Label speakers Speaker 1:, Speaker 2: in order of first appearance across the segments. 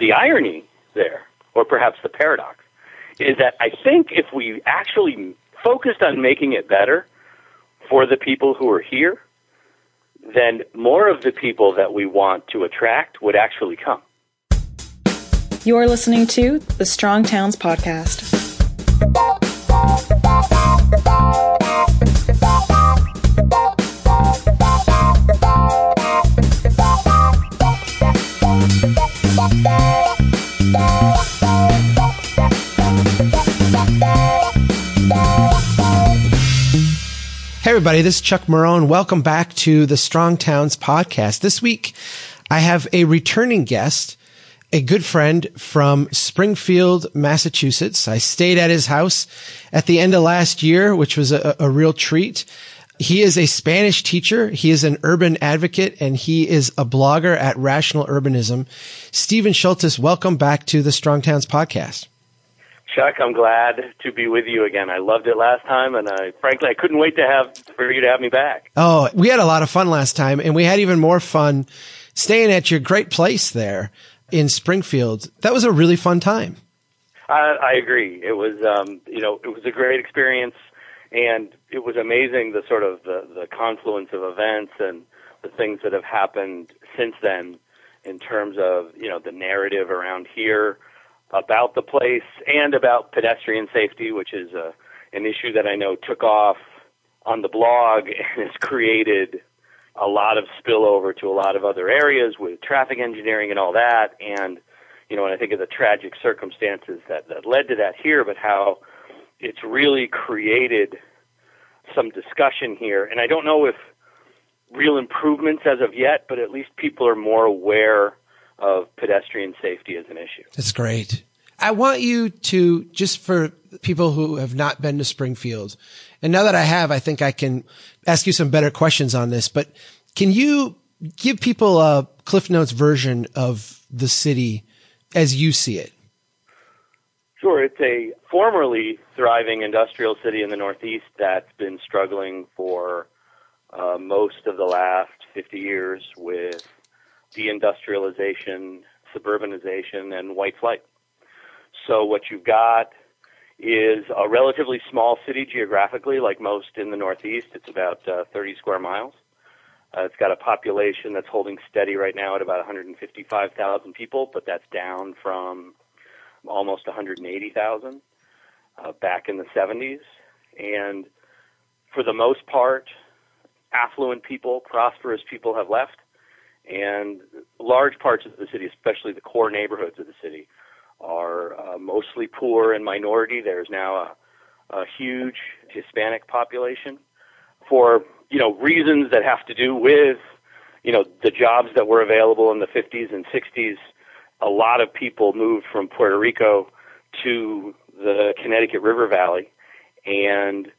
Speaker 1: the irony there, or perhaps the paradox, is that I think if we actually focused on making it better for the people who are here, then more of the people that we want to attract would actually come.
Speaker 2: You're listening to the Strong Towns Podcast.
Speaker 3: Everybody, this is Chuck Marohn. Welcome back to the Strong Towns podcast. This week, I have a returning guest, a good friend from Springfield, Massachusetts. I stayed at his house at the end of last year, which was a, a real treat. He is a Spanish teacher. He is an urban advocate and he is a blogger at Rational Urbanism. Steven Shultis, welcome back to the Strong Towns podcast.
Speaker 1: Chuck, I'm glad to be with you again. I loved it last time, and I frankly I couldn't wait to have for you to have me back.
Speaker 3: Oh, we had a lot of fun last time, and we had even more fun staying at your great place there in Springfield. That was a really fun time.
Speaker 1: I, I agree. It was, um, you know, it was a great experience, and it was amazing the sort of the, the confluence of events and the things that have happened since then in terms of you know the narrative around here about the place and about pedestrian safety, which is a, an issue that I know took off on the blog and has created a lot of spillover to a lot of other areas with traffic engineering and all that. And, you know, when I think of the tragic circumstances that, that led to that here, but how it's really created some discussion here. And I don't know if real improvements as of yet, but at least people are more aware of pedestrian safety as an issue.
Speaker 3: That's great. I want you to, just for people who have not been to Springfield, and now that I have, I think I can ask you some better questions on this, but can you give people a Cliff Notes version of the city as you see it?
Speaker 1: Sure. It's a formerly thriving industrial city in the Northeast that's been struggling for uh, most of the last 50 years with deindustrialization, suburbanization, and white flight. So what you've got is a relatively small city geographically, like most in the Northeast. It's about uh, 30 square miles. Uh, it's got a population that's holding steady right now at about 155,000 people, but that's down from almost 180,000 uh, back in the 70s. And for the most part, affluent people, prosperous people have left and large parts of the city, especially the core neighborhoods of the city, are uh, mostly poor and minority. There's now a, a huge Hispanic population for you know reasons that have to do with you know the jobs that were available in the 50s and 60s. A lot of people moved from Puerto Rico to the Connecticut River Valley, and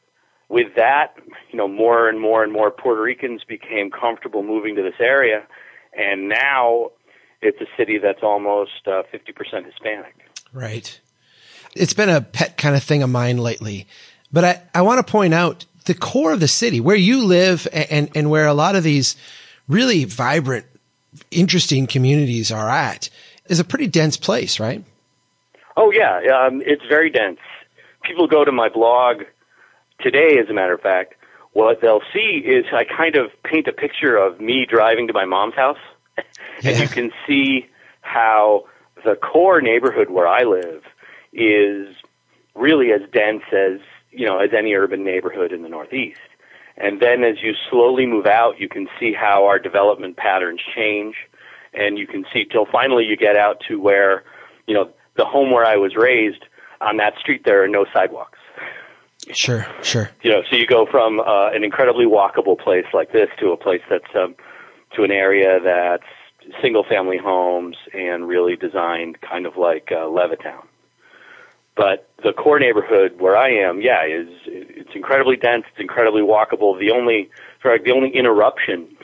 Speaker 1: with that, you know, more and more and more Puerto Ricans became comfortable moving to this area and now it's a city that's almost uh, 50% Hispanic.
Speaker 3: Right. It's been a pet kind of thing of mine lately, but I, I want to point out the core of the city where you live and, and where a lot of these really vibrant, interesting communities are at is a pretty dense place, right?
Speaker 1: Oh yeah. Um, it's very dense. People go to my blog today, as a matter of fact, what they'll see is I kind of paint a picture of me driving to my mom's house, and you can see how the core neighborhood where I live is really as dense as you know as any urban neighborhood in the Northeast. And then as you slowly move out, you can see how our development patterns change, and you can see till finally you get out to where you know the home where I was raised. On that street, there are no sidewalks
Speaker 3: Sure, sure.
Speaker 1: You know, so you go from uh, an incredibly walkable place like this to a place that's um, to an area that's single family homes and really designed kind of like uh, Levittown. But the core neighborhood where I am, yeah, is it's incredibly dense. It's incredibly walkable. The only, sorry, the only interruption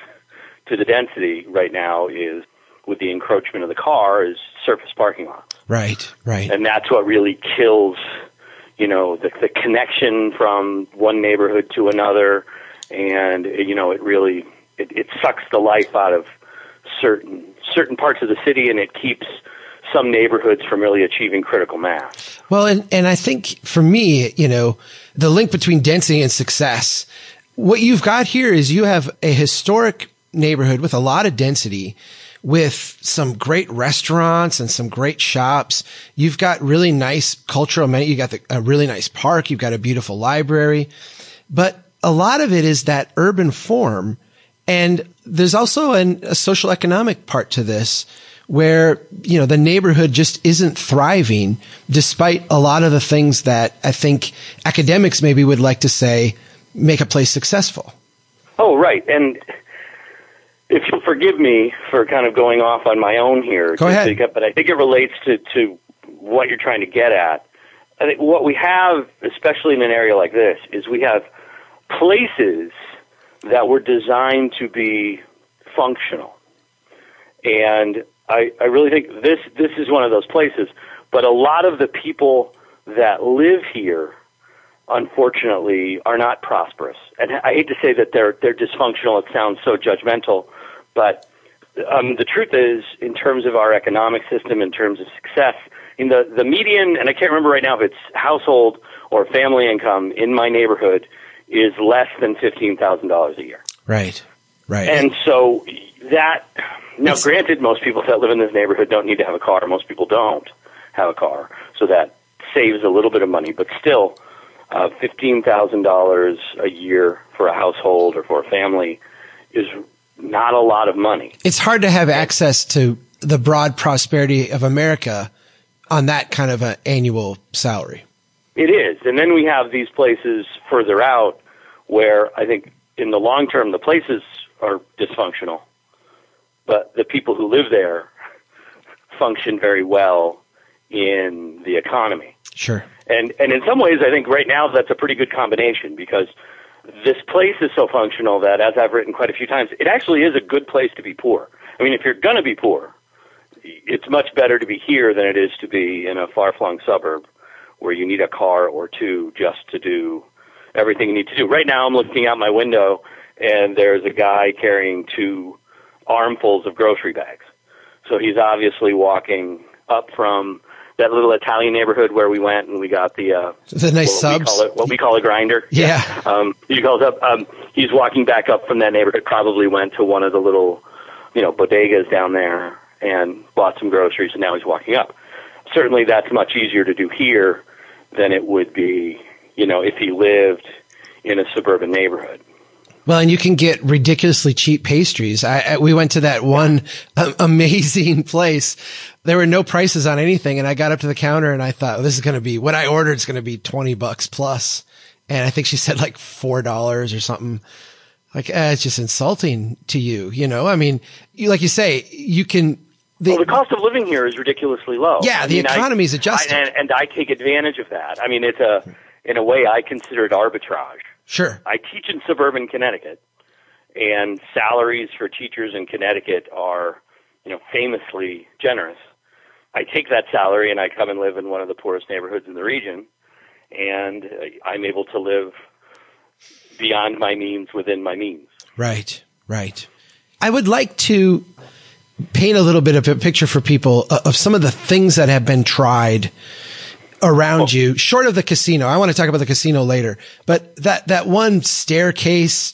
Speaker 1: to the density right now is with the encroachment of the car is surface parking lots.
Speaker 3: Right, right.
Speaker 1: And that's what really kills you know the, the connection from one neighborhood to another, and you know it really it, it sucks the life out of certain certain parts of the city, and it keeps some neighborhoods from really achieving critical mass.
Speaker 3: Well, and, and I think for me, you know, the link between density and success, what you've got here is you have a historic neighborhood with a lot of density with some great restaurants and some great shops. You've got really nice cultural. You got the, a really nice park. You've got a beautiful library, but a lot of it is that urban form. And there's also an, a social economic part to this where, you know, the neighborhood just isn't thriving despite a lot of the things that I think academics maybe would like to say make a place successful.
Speaker 1: Oh, right. And if you'll forgive me for kind of going off on my own here,
Speaker 3: Go ahead.
Speaker 1: but I think it relates to, to what you're trying to get at. I think what we have, especially in an area like this, is we have places that were designed to be functional. And I, I really think this this is one of those places. But a lot of the people that live here, unfortunately, are not prosperous. And I hate to say that they're they're dysfunctional. It sounds so judgmental, but um, the truth is, in terms of our economic system, in terms of success, in the the median, and I can't remember right now if it's household or family income in my neighborhood is less than fifteen thousand dollars a year.
Speaker 3: Right. Right.
Speaker 1: And so that now, granted, most people that live in this neighborhood don't need to have a car. Most people don't have a car, so that saves a little bit of money. But still, uh, fifteen thousand dollars a year for a household or for a family is not a lot of money.
Speaker 3: it's hard to have access to the broad prosperity of America on that kind of an annual salary.
Speaker 1: It is, and then we have these places further out where I think in the long term the places are dysfunctional, but the people who live there function very well in the economy.
Speaker 3: Sure.
Speaker 1: And and in some ways, I think right now that's a pretty good combination because this place is so functional that, as I've written quite a few times, it actually is a good place to be poor. I mean, if you're going to be poor, it's much better to be here than it is to be in a far-flung suburb where you need a car or two just to do everything you need to do. Right now, I'm looking out my window and there's a guy carrying two armfuls of grocery bags. So he's obviously walking up from that little Italian neighborhood where we went and we got the uh,
Speaker 3: The nice
Speaker 1: what we
Speaker 3: subs.
Speaker 1: call it what we call a grinder.
Speaker 3: Yeah.
Speaker 1: Um, he calls up. Um, he's walking back up from that neighborhood. Probably went to one of the little, you know, bodegas down there and bought some groceries, and now he's walking up. Certainly, that's much easier to do here than it would be, you know, if he lived in a suburban neighborhood.
Speaker 3: Well, and you can get ridiculously cheap pastries. I, I we went to that one um, amazing place. There were no prices on anything, and I got up to the counter and I thought, oh, "This is going to be what I ordered. is going to be twenty bucks plus." And I think she said like four dollars or something. Like eh, it's just insulting to you, you know. I mean, you, like you say, you can. The,
Speaker 1: well, the cost of living here is ridiculously low.
Speaker 3: Yeah,
Speaker 1: I
Speaker 3: the
Speaker 1: mean, I-
Speaker 3: economy's adjusted.
Speaker 1: I, and, and I take advantage of that. I mean, it's a, in a way, I consider it arbitrage.
Speaker 3: sure.
Speaker 1: I teach in suburban Connecticut, and salaries for teachers in Connecticut are, you know, famously generous. I take that salary and I come and live in one of the poorest neighborhoods in the region, and I'm able to live beyond my means within my means.
Speaker 3: Right, right. I would like to paint a little bit of a picture for people of of some of the things that have been tried around oh. you, short of the casino. I want to talk about the casino later, but that, that one staircase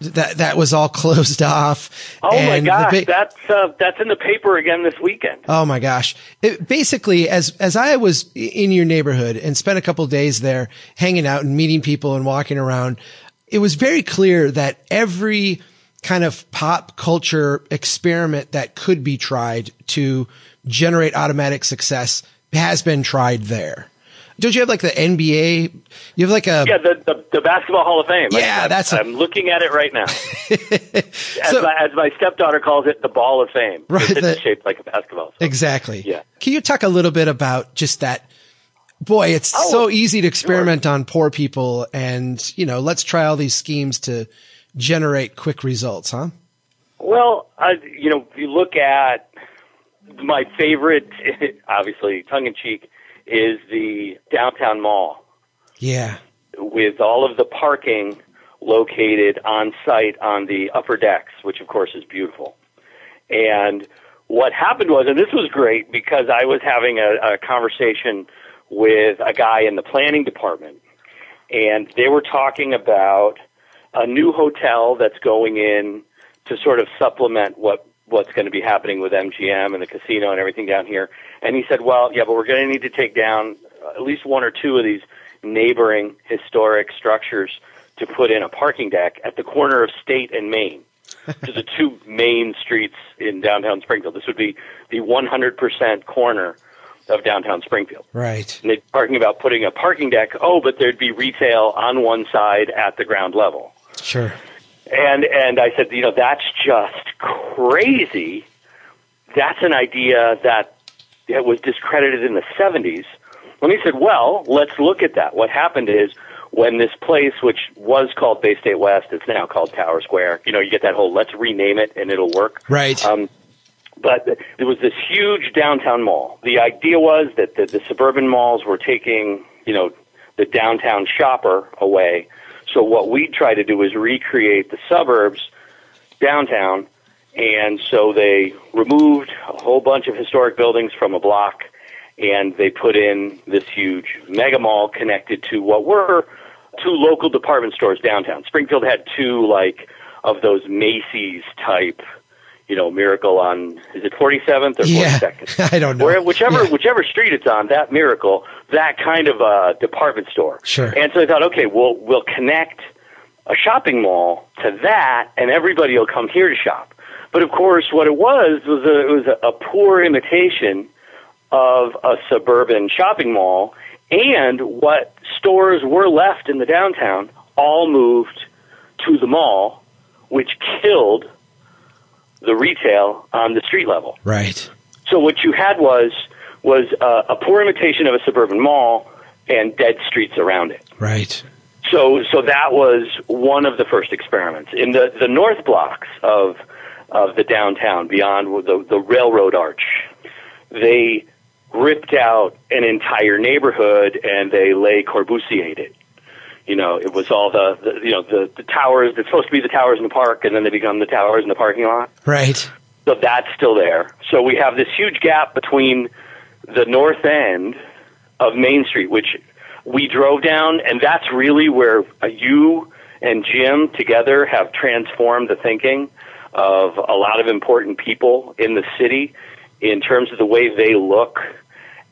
Speaker 3: that, that was all closed off.
Speaker 1: Oh my gosh,
Speaker 3: ba-
Speaker 1: that's uh, that's in the paper again this weekend.
Speaker 3: Oh my gosh. It, basically, as, as I was in your neighborhood and spent a couple days there hanging out and meeting people and walking around, it was very clear that every kind of pop culture experiment that could be tried to generate automatic success has been tried there. Don't you have like the NBA? You have like a,
Speaker 1: Yeah, the, the the basketball Hall of Fame.
Speaker 3: Yeah,
Speaker 1: I'm,
Speaker 3: that's a-
Speaker 1: I'm looking at it right now. as,
Speaker 3: So-
Speaker 1: my, as my stepdaughter calls it, the Ball of Fame.
Speaker 3: Right,
Speaker 1: It's
Speaker 3: the-
Speaker 1: shaped like a basketball. So-
Speaker 3: Exactly.
Speaker 1: Yeah.
Speaker 3: Can you talk a little bit about just that? Boy, it's
Speaker 1: Oh,
Speaker 3: so easy to experiment on poor people and, you know, let's try all these schemes to generate quick results, huh?
Speaker 1: Well, I, you know, if you look at my favorite, obviously tongue in cheek, is the downtown mall
Speaker 3: Yeah.
Speaker 1: with all of the parking located on site on the upper decks, which of course is beautiful. And what happened was, and this was great because I was having a, a conversation with a guy in the planning department, and they were talking about a new hotel that's going in to sort of supplement what what's going to be happening with MGM and the casino and everything down here. And he said, "Well, yeah, but we're going to need to take down at least one or two of these neighboring historic structures to put in a parking deck at the corner of State and Main." to the two main streets in downtown Springfield. This would be the 100% corner of downtown Springfield.
Speaker 3: Right.
Speaker 1: And they're talking about putting a parking deck. Oh, but there'd be retail on one side at the ground level.
Speaker 3: Sure.
Speaker 1: And and I said, you know, that's just crazy. That's an idea that that was discredited in the 70s. And he said, well, let's look at that. What happened is when this place, which was called Bay State West, it's now called Tower Square. You know, you get that whole let's rename it and it'll work.
Speaker 3: Right.
Speaker 1: Um, but there was this huge downtown mall. The idea was that the, the suburban malls were taking, you know, the downtown shopper away. So what we try to do is recreate the suburbs downtown, and so they removed a whole bunch of historic buildings from a block, and they put in this huge mega mall connected to what were two local department stores downtown. Springfield had two like of those Macy's type you know, Miracle on is it 47th or 42nd?
Speaker 3: Yeah, I don't know.
Speaker 1: Where, whichever
Speaker 3: Yeah.
Speaker 1: whichever street it's on, that Miracle, that kind of a department store.
Speaker 3: Sure.
Speaker 1: And so I thought, okay, we'll we'll connect a shopping mall to that, and everybody will come here to shop. But of course, what it was was a, it was a, a poor imitation of a suburban shopping mall, and what stores were left in the downtown all moved to the mall, which killed the retail on the street level.
Speaker 3: Right.
Speaker 1: So what you had was was uh, a poor imitation of a suburban mall and dead streets around it.
Speaker 3: Right.
Speaker 1: So so that was one of the first experiments in the the north blocks of of the downtown beyond the the railroad arch. They ripped out an entire neighborhood and they Le Corbusier it. You know, it was all the, the you know the the towers. It's supposed to be the towers in the park, and then they become the towers in the parking lot.
Speaker 3: Right.
Speaker 1: So that's still there. So we have this huge gap between the north end of Main Street, which we drove down, and that's really where you and Jim together have transformed the thinking of a lot of important people in the city in terms of the way they look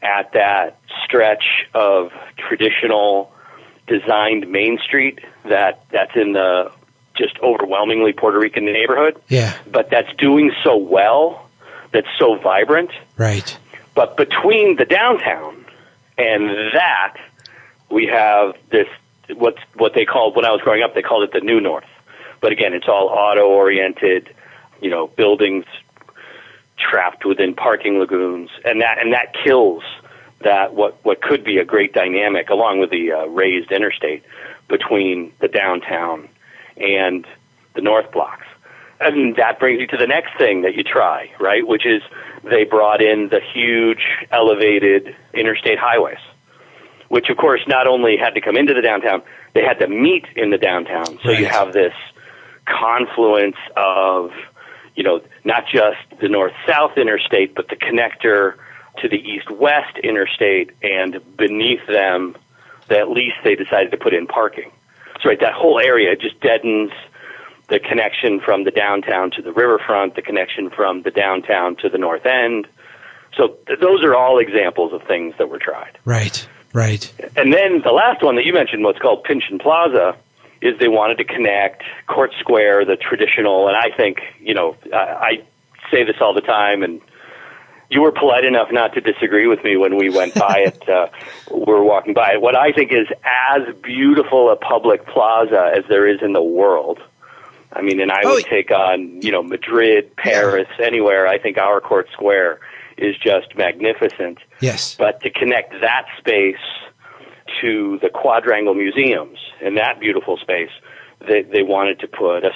Speaker 1: at that stretch of traditional designed Main Street that that's in the just overwhelmingly Puerto Rican neighborhood
Speaker 3: Yeah.
Speaker 1: but that's doing so well, that's so vibrant.
Speaker 3: Right.
Speaker 1: But between the downtown and that, we have this what's what they called when I was growing up. They called it the New North. But again, it's all auto oriented, you know, buildings trapped within parking lagoons, and that and that kills that what what could be a great dynamic along with the uh, raised interstate between the downtown and the north blocks. And that brings you to the next thing that you try, right? Which is they brought in the huge elevated interstate highways, which of course not only had to come into the downtown, they had to meet in the downtown. So you have this confluence of, you know, not just the north-south interstate, but the connector to the east-west interstate, and beneath them, at least they decided to put in parking. So right, that whole area just deadens the connection from the downtown to the riverfront, the connection from the downtown to the north end. So th- those are all examples of things that were tried.
Speaker 3: Right. Right.
Speaker 1: And then the last one that you mentioned, what's called Pynchon Plaza, is they wanted to connect Court Square, the traditional, and I think, you know, I, I say this all the time, and you were polite enough not to disagree with me when we went by it. Uh, we were walking by it. What I think is as beautiful a public plaza as there is in the world. I mean, and I
Speaker 3: Oh,
Speaker 1: would take on, you know, Madrid, Paris, anywhere. I think our Court Square is just magnificent
Speaker 3: Yes.
Speaker 1: but to connect that space to the quadrangle museums and that beautiful space they they wanted to put a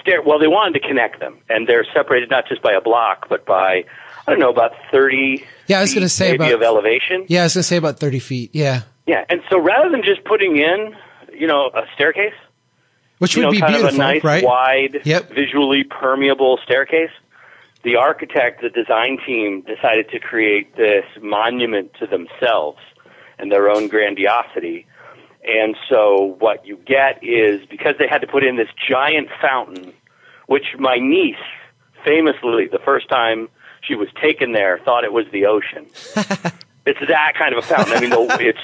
Speaker 1: stair well they wanted to connect them and they're separated not just by a block but by i don't know about 30
Speaker 3: Yeah, I was gonna say
Speaker 1: maybe
Speaker 3: about-
Speaker 1: of elevation
Speaker 3: Yeah, I was gonna say about thirty feet. Yeah.
Speaker 1: yeah and so rather than just putting in you know a staircase
Speaker 3: Which would
Speaker 1: know
Speaker 3: be
Speaker 1: kind
Speaker 3: beautiful,
Speaker 1: of a nice
Speaker 3: right?
Speaker 1: wide
Speaker 3: Yep.
Speaker 1: visually permeable staircase the architect, the design team decided to create this monument to themselves and their own grandiosity. And so what you get is because they had to put in this giant fountain, which my niece famously, the first time she was taken there, thought it was the ocean. it's that kind of a fountain. I mean, the, it's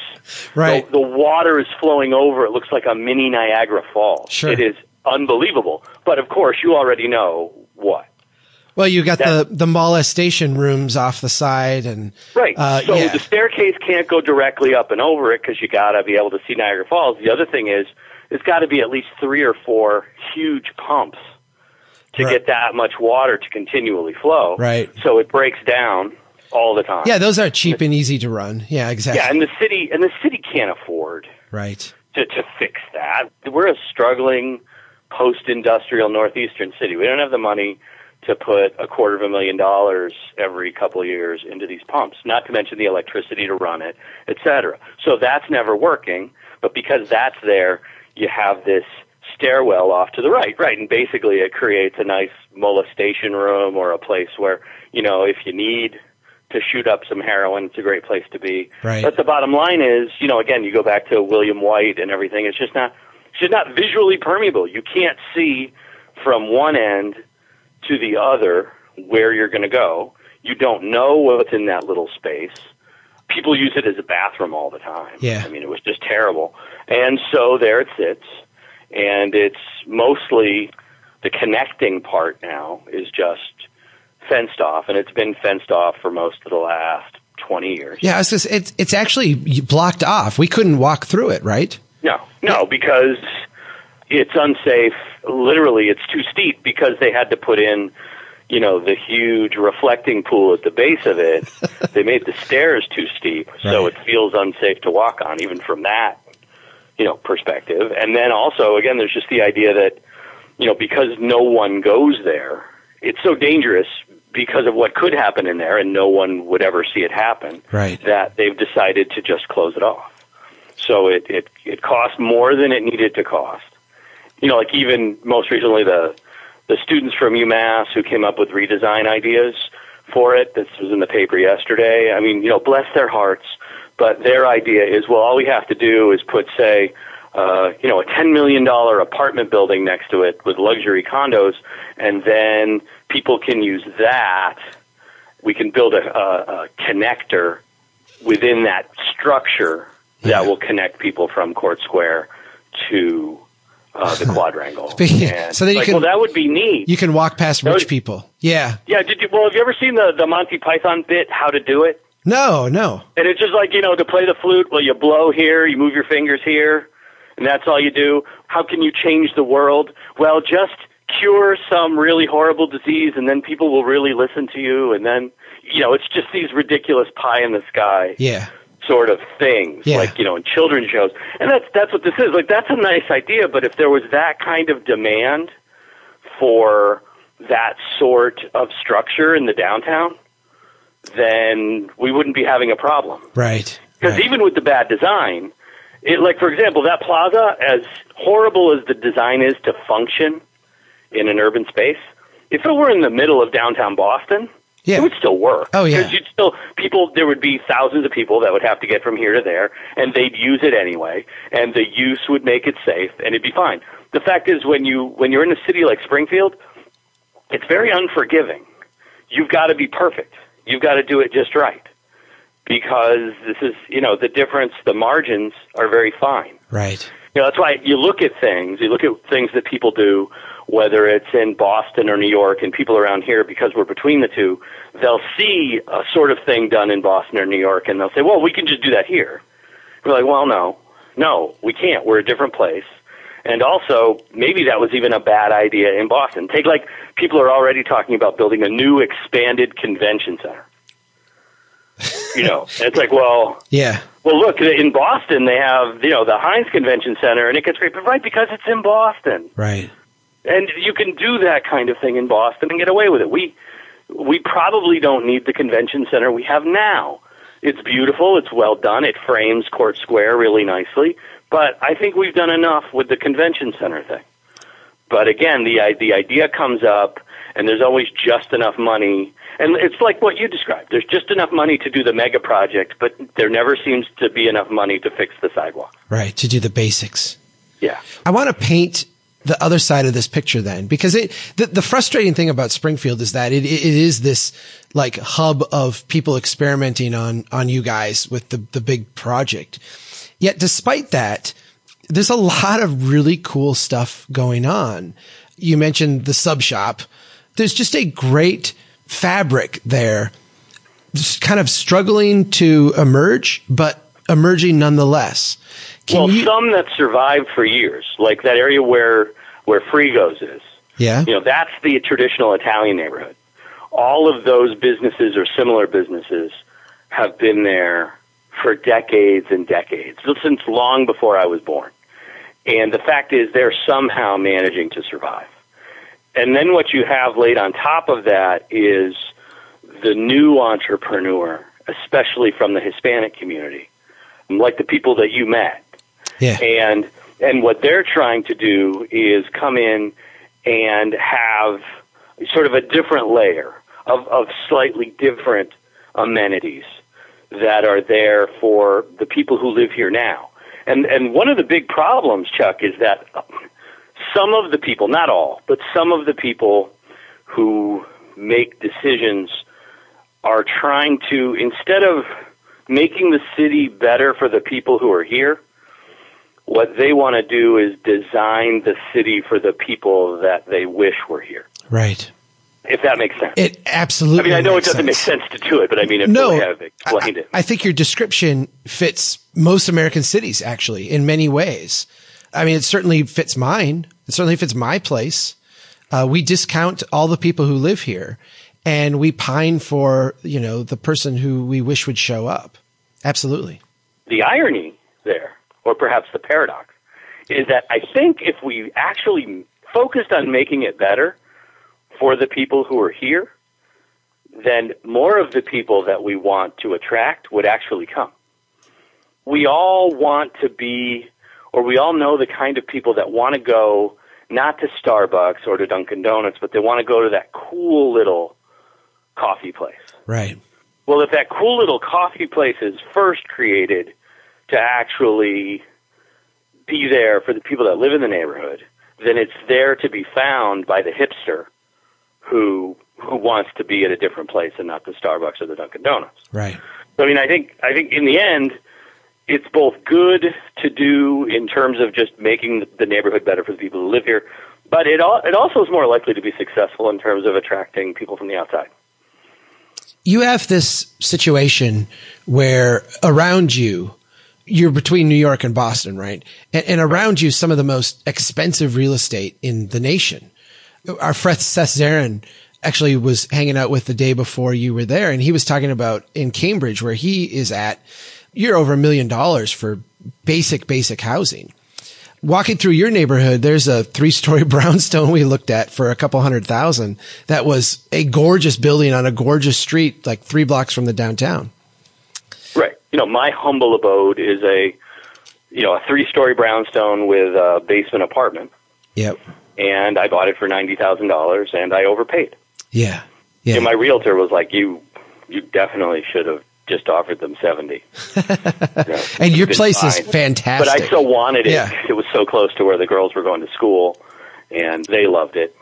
Speaker 3: Right.
Speaker 1: the, the water is flowing over. It looks like a mini Niagara Falls.
Speaker 3: Sure.
Speaker 1: It is unbelievable. But of course, you already know what.
Speaker 3: Well, you got
Speaker 1: That-
Speaker 3: the the molestation rooms off the side, and
Speaker 1: Right.
Speaker 3: Uh,
Speaker 1: so
Speaker 3: yeah.
Speaker 1: the staircase can't go directly up and over it because you got to be able to see Niagara Falls. The other thing is, it's got to be at least three or four huge pumps to
Speaker 3: Right.
Speaker 1: get that much water to continually flow.
Speaker 3: Right.
Speaker 1: So it breaks down all the time.
Speaker 3: yeah, those are cheap and easy to run. Yeah, exactly.
Speaker 1: Yeah, and the city and the city can't afford
Speaker 3: right.
Speaker 1: to, to fix that. We're a struggling post-industrial northeastern city. We don't have the money to put a quarter of a million dollars every couple of years into these pumps, not to mention the electricity to run it, et cetera. So that's never working, but because that's there, you have this stairwell off to the right, right, and basically it creates a nice molestation room or a place where, you know, if you need to shoot up some heroin, it's a great place to be.
Speaker 3: Right.
Speaker 1: But the bottom line is, you know, again, you go back to William Whyte and everything. It's just not, it's just not visually permeable. You can't see from one end to the other where you're going to go. You don't know what's in that little space. People use it as a bathroom all the time.
Speaker 3: Yeah.
Speaker 1: I mean, it was just terrible. And so there it sits, and it's mostly the connecting part now is just fenced off, and it's been fenced off for most of the last 20 years.
Speaker 3: Yeah, it's just, it's it's actually blocked off. We couldn't walk through it, right?
Speaker 1: No, no, because it's unsafe. Literally, it's too steep because they had to put in, you know, the huge reflecting pool at the base of it. they made the stairs too steep, so
Speaker 3: Right.
Speaker 1: it feels unsafe to walk on, even from that, you know, perspective. And then also, again, there's just the idea that, you know, because no one goes there, it's so dangerous because of what could happen in there, and no one would ever see it happen
Speaker 3: Right.
Speaker 1: that they've decided to just close it off. So it, it, it cost more than it needed to cost. You know, like even most recently the, the students from UMass who came up with redesign ideas for it, this was in the paper yesterday. I mean, you know, bless their hearts, but their idea is, well, all we have to do is put, say, uh, you know, a $10 million apartment building next to it with luxury condos, and then people can use that. We can build a, a, a connector within that structure that will connect people from Court Square to uh, the quadrangle.
Speaker 3: Yeah, so that you
Speaker 1: like,
Speaker 3: can-
Speaker 1: well, that would be neat.
Speaker 3: You can walk past
Speaker 1: That
Speaker 3: rich
Speaker 1: was-
Speaker 3: people. Yeah.
Speaker 1: yeah, did you? Well, have you ever seen the the Monty Python bit, How to Do It?
Speaker 3: No, no.
Speaker 1: And it's just like, you know, to play the flute, well, you blow here, you move your fingers here, and that's all you do. How can you change the world? Well, just cure some really horrible disease, and then people will really listen to you, and then, you know, it's just these ridiculous pie in the sky
Speaker 3: Yeah.
Speaker 1: sort of things,
Speaker 3: Yeah.
Speaker 1: like, you know, in children's shows. And that's, that's what this is. Like, that's a nice idea, but if there was that kind of demand for that sort of structure in the downtown, then we wouldn't be having a problem.
Speaker 3: Right.
Speaker 1: Because
Speaker 3: right.
Speaker 1: even with the bad design, it, like for example, that plaza, as horrible as the design is to function in an urban space, if it were in the middle of downtown Boston,
Speaker 3: Yeah.
Speaker 1: it would still work.
Speaker 3: Oh, yeah.
Speaker 1: because you'd still people. There would be thousands of people that would have to get from here to there, and they'd use it anyway, and the use would make it safe, and it'd be fine. The fact is, when you when you're in a city like Springfield, it's very unforgiving. You've got to be perfect. You've got to do it just right. Because this is, you know, the difference, the margins are very fine.
Speaker 3: Right.
Speaker 1: You know, that's why you look at things, you look at things that people do, whether it's in Boston or New York, and people around here, because we're between the two, they'll see a sort of thing done in Boston or New York, and they'll say, well, we can just do that here. We're like, well, no, no, we can't. We're a different place. And also, maybe that was even a bad idea in Boston. Take like, people are already talking about building a new expanded convention center. You know, it's like, well,
Speaker 3: Yeah.
Speaker 1: well, look, in Boston they have, you know, the Hynes Convention Center, and it gets great, but right because it's in Boston,
Speaker 3: Right.
Speaker 1: and you can do that kind of thing in Boston and get away with it. We we probably don't need the convention center we have now. It's beautiful, it's well done, it frames Court Square really nicely, but I think we've done enough with the convention center thing. But again, the the idea comes up, and there's always just enough money. And it's like what you described. There's just enough money to do the mega project, but there never seems to be enough money to fix the sidewalk.
Speaker 3: Right, to do the basics.
Speaker 1: Yeah.
Speaker 3: I want to paint the other side of this picture then, because it, the, the frustrating thing about Springfield is that it, it is this like hub of people experimenting on, on you guys with the, the big project. Yet despite that, there's a lot of really cool stuff going on. You mentioned the sub shop. There's just a great fabric there, just kind of struggling to emerge, but emerging nonetheless.
Speaker 1: Can well, you- some that survived for years, like that area where where Frigo's is.
Speaker 3: Yeah.
Speaker 1: You know, that's the traditional Italian neighborhood. All of those businesses or similar businesses have been there for decades and decades, since long before I was born. And the fact is, they're somehow managing to survive. And then what you have laid on top of that is the new entrepreneur, especially from the Hispanic community, like the people that you met.
Speaker 3: Yeah.
Speaker 1: And and what they're trying to do is come in and have sort of a different layer of, of slightly different amenities that are there for the people who live here now. And and one of the big problems, Chuck, is that some of the people, not all, but some of the people who make decisions are trying to instead of making the city better for the people who are here, what they want to do is design the city for the people that they wish were here.
Speaker 3: Right.
Speaker 1: If that makes sense.
Speaker 3: It absolutely. I
Speaker 1: mean, I know it doesn't
Speaker 3: sense.
Speaker 1: make sense to do it, but I mean, if
Speaker 3: no,
Speaker 1: we have explained
Speaker 3: I,
Speaker 1: it.
Speaker 3: I think your description fits most American cities, actually, in many ways. I mean, it certainly fits mine. It certainly fits my place. Uh, we discount all the people who live here, and we pine for you know the person who we wish would show up. Absolutely.
Speaker 1: The irony there, or perhaps the paradox, is that I think if we actually focused on making it better for the people who are here, then more of the people that we want to attract would actually come. We all want to be, or we all know the kind of people that want to go not to Starbucks or to Dunkin' Donuts, but they want to go to that cool little coffee place.
Speaker 3: Right.
Speaker 1: Well, if that cool little coffee place is first created to actually be there for the people that live in the neighborhood, then it's there to be found by the hipster who who wants to be at a different place and not the Starbucks or the Dunkin' Donuts.
Speaker 3: Right.
Speaker 1: So, I mean, I think I think in the end, it's both good to do in terms of just making the neighborhood better for the people who live here, but it all, it also is more likely to be successful in terms of attracting people from the outside.
Speaker 3: You have this situation where around you you're between New York and Boston, right? And, and, around you, some of the most expensive real estate in the nation. Our friend Seth Zeren actually was hanging out with the day before you were there, and he was talking about in Cambridge, where he is at, you're over a million dollars for basic, basic housing. Walking through your neighborhood, there's a three story brownstone we looked at for a couple hundred thousand. That was a gorgeous building on a gorgeous street, like three blocks from the downtown Right.
Speaker 1: you know, my humble abode is a, you know, a three-story brownstone with a basement apartment.
Speaker 3: Yep.
Speaker 1: And I bought it for ninety thousand dollars, and I overpaid.
Speaker 3: Yeah. Yeah.
Speaker 1: And my realtor was like, "You, you definitely should have just offered them seventy.
Speaker 3: you know, and your place fine. is fantastic.
Speaker 1: But I so wanted it. Yeah. It was so close to where the girls were going to school, and they loved it.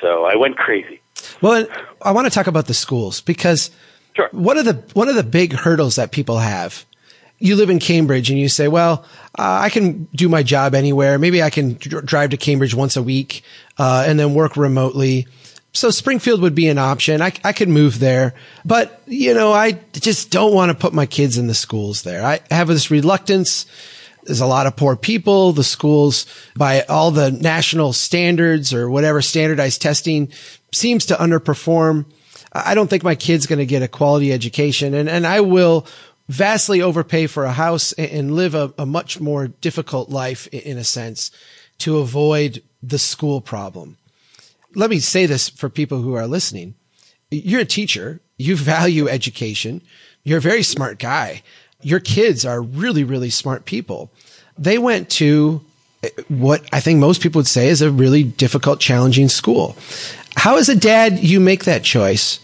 Speaker 1: So I went crazy.
Speaker 3: Well, I want to talk about the schools because
Speaker 1: Sure.
Speaker 3: One of the one of the big hurdles that people have. You live in Cambridge and you say, well, uh, I can do my job anywhere. Maybe I can dr- drive to Cambridge once a week, uh, and then work remotely. So Springfield would be an option. I, I could move there, but you know, I just don't want to put my kids in the schools there. I have this reluctance. There's a lot of poor people. The schools by all the national standards or whatever standardized testing seems to underperform. I don't think my kid's going to get a quality education and, and I will vastly overpay for a house and, live a, a much more difficult life in a sense to avoid the school problem. Let me say this for people who are listening. You're a teacher. You value education. You're a very smart guy. Your kids are really, really smart people. They went to eh, what I think most people would say is a really difficult, challenging school how as a dad you make that choice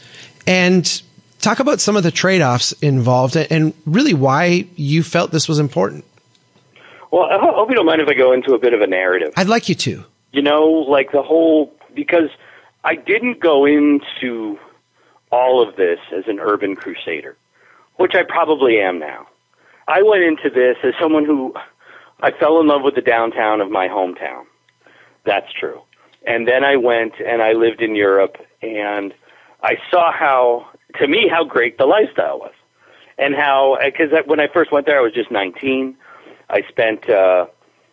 Speaker 3: and talk about some of the trade-offs involved and really why you felt this was important.
Speaker 1: Well, I hope you don't mind if I go into a bit of a narrative.
Speaker 3: I'd like you to.
Speaker 1: You know, like the whole because I didn't go into all of this as an urban crusader, which I probably am now. I went into this as someone who I fell in love with the downtown of my hometown. That's true. And then I went and I lived in Europe and I saw how, to me, how great the lifestyle was. And how, because when I first went there, I was just 19. I spent uh,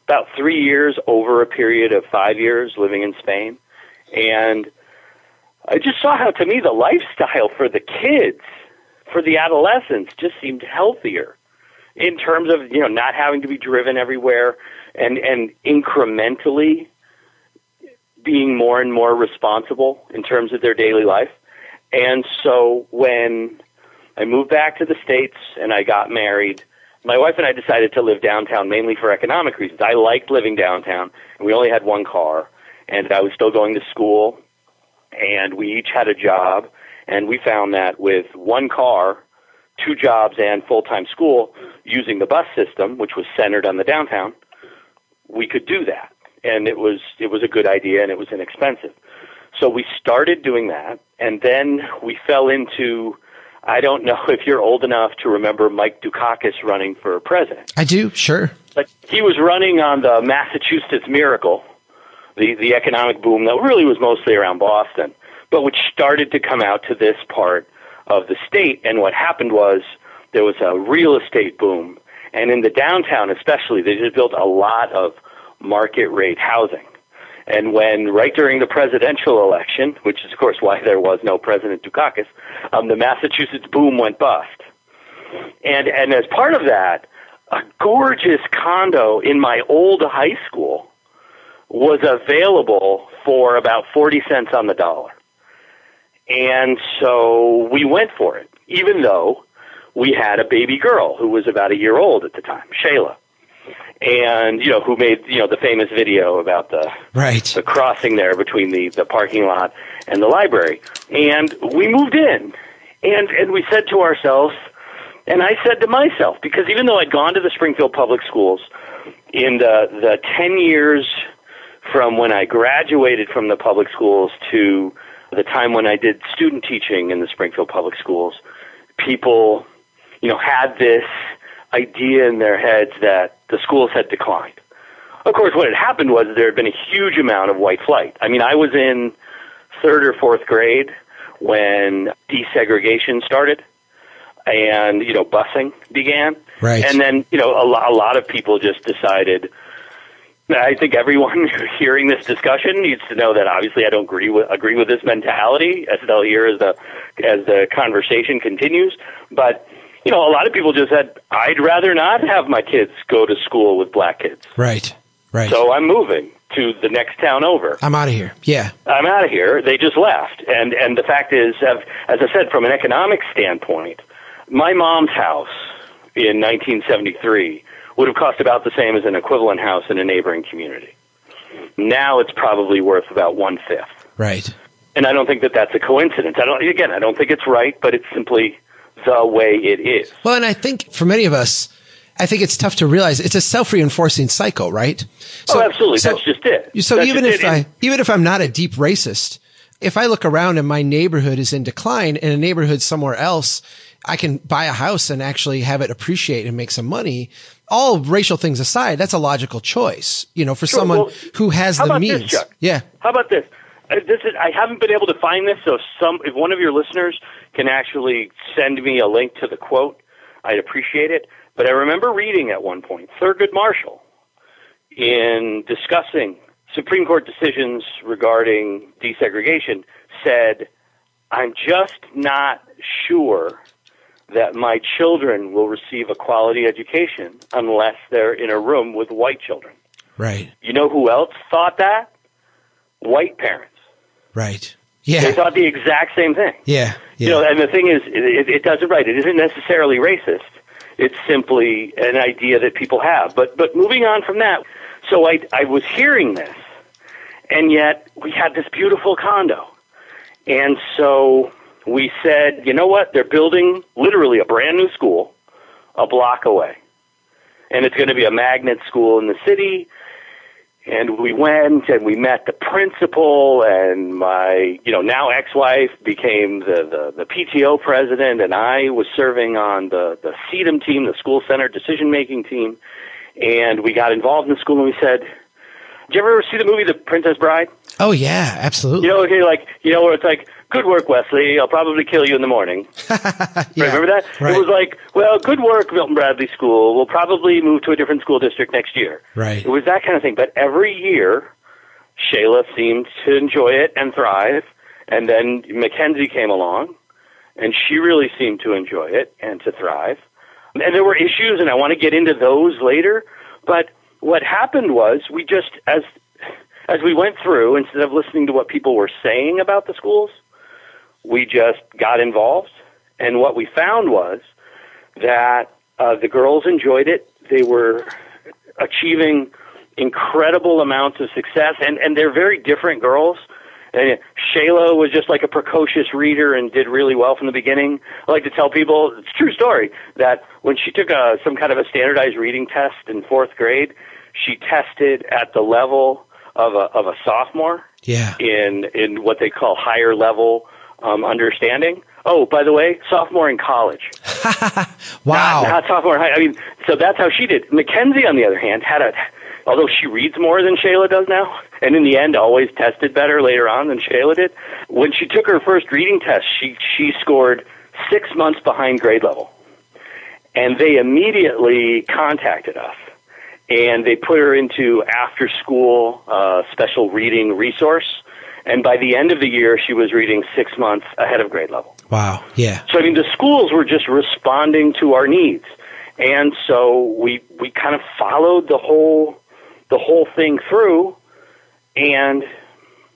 Speaker 1: about three years over a period of five years living in Spain. And I just saw how, to me, the lifestyle for the kids, for the adolescents, just seemed healthier in terms of you know not having to be driven everywhere and and incrementally being more and more responsible in terms of their daily life. And so when I moved back to the states and I got married, my wife and I decided to live downtown mainly for economic reasons. I liked living downtown, and we only had one car, and I was still going to school, and we each had a job, and we found that with one car two jobs and full time school using the bus system, which was centered on the downtown, we could do that. And it was it was a good idea and it was inexpensive. So we started doing that and then we fell into I don't know if you're old enough to remember Mike Dukakis running for president.
Speaker 3: I do, sure.
Speaker 1: But he was running on the Massachusetts Miracle, the the economic boom that really was mostly around Boston, but which started to come out to this part of the state. And what happened was there was a real estate boom. And in the downtown, especially, they just built a lot of market rate housing. And when, right during the presidential election, which is of course why there was no President Dukakis, um, the Massachusetts boom went bust. And, and as part of that, a gorgeous condo in my old high school was available for about 40 cents on the dollar. And so we went for it, even though we had a baby girl who was about a year old at the time, Shayla. And, you know, who made, you know, the famous video about the,
Speaker 3: right.
Speaker 1: the crossing there between the, the parking lot and the library. And we moved in and, and we said to ourselves, and I said to myself, because even though I'd gone to the Springfield Public Schools in the, the 10 years from when I graduated from the public schools to the time when I did student teaching in the Springfield Public Schools, people, you know, had this idea in their heads that the schools had declined. Of course, what had happened was there had been a huge amount of white flight. I mean, I was in third or fourth grade when desegregation started and, you know, busing began.
Speaker 3: Right.
Speaker 1: And then, you know, a, lo- a lot of people just decided, I think everyone hearing this discussion needs to know that obviously I don't agree with agree with this mentality as they'll hear as the as the conversation continues. But you know, a lot of people just said I'd rather not have my kids go to school with black kids.
Speaker 3: Right. Right.
Speaker 1: So I'm moving to the next town over.
Speaker 3: I'm out of here. Yeah.
Speaker 1: I'm out of here. They just left. And and the fact is, as I said, from an economic standpoint, my mom's house in 1973 would have cost about the same as an equivalent house in a neighboring community. Now it's probably worth about one fifth.
Speaker 3: Right.
Speaker 1: And I don't think that that's a coincidence. I don't. Again, I don't think it's right, but it's simply the way it is.
Speaker 3: Well, and I think for many of us, I think it's tough to realize it's a self-reinforcing cycle, right?
Speaker 1: So, oh, absolutely. So, that's just it.
Speaker 3: So
Speaker 1: that's
Speaker 3: even if it. I, even if I'm not a deep racist, if I look around and my neighborhood is in decline in a neighborhood somewhere else, I can buy a house and actually have it appreciate and make some money. All racial things aside, that's a logical choice, you know, for
Speaker 1: sure.
Speaker 3: someone
Speaker 1: well,
Speaker 3: who has the means.
Speaker 1: This,
Speaker 3: yeah.
Speaker 1: How about this? Uh, this is, I haven't been able to find this, so some if one of your listeners can actually send me a link to the quote, I'd appreciate it. But I remember reading at one point Thurgood Marshall in discussing Supreme Court decisions regarding desegregation said, "I'm just not sure that my children will receive a quality education unless they're in a room with white children."
Speaker 3: Right.
Speaker 1: You know who else thought that? White parents.
Speaker 3: Right. Yeah.
Speaker 1: They thought the exact same thing.
Speaker 3: Yeah. yeah.
Speaker 1: You know, and the thing is, it, it does it right. It isn't necessarily racist. It's simply an idea that people have. But but moving on from that, so I I was hearing this, and yet we had this beautiful condo And so we said, you know what? They're building literally a brand new school a block away. And it's going to be a magnet school in the city. And we went and we met the principal and my, you know, now ex-wife became the, the, the PTO president and I was serving on the, the CEDM team, the school center decision making team. And we got involved in the school and we said, did you ever see the movie The Princess Bride?
Speaker 3: Oh yeah, absolutely.
Speaker 1: You know, okay, like, you know, where it's like, good work, Wesley. I'll probably kill you in the morning.
Speaker 3: yeah.
Speaker 1: Remember that?
Speaker 3: Right.
Speaker 1: It was like, well, good work, Milton Bradley School. We'll probably move to a different school district next year.
Speaker 3: Right.
Speaker 1: It was that kind of thing. But every year, Shayla seemed to enjoy it and thrive. And then Mackenzie came along, and she really seemed to enjoy it and to thrive. And there were issues, and I want to get into those later. But what happened was we just, as as we went through, instead of listening to what people were saying about the schools, we just got involved. And what we found was that uh, the girls enjoyed it. They were achieving incredible amounts of success, and, and they're very different girls. And Shayla was just like a precocious reader and did really well from the beginning. I like to tell people, it's a true story, that when she took a, some kind of a standardized reading test in fourth grade, she tested at the level of a, of a sophomore
Speaker 3: Yeah.
Speaker 1: in, in what they call higher level um, understanding. Oh, by the way, sophomore in college.
Speaker 3: Wow.
Speaker 1: Not, not sophomore in high. I mean, so that's how she did. Mackenzie, on the other hand, had a, although she reads more than Shayla does now, and in the end always tested better later on than Shayla did. When she took her first reading test, she she scored six months behind grade level, and they immediately contacted us, and they put her into after school uh, special reading resource. And by the end of the year, she was reading six months ahead of grade level.
Speaker 3: wow. Yeah.
Speaker 1: So I mean, the schools were just responding to our needs, and so we we kind of followed the whole the whole thing through, and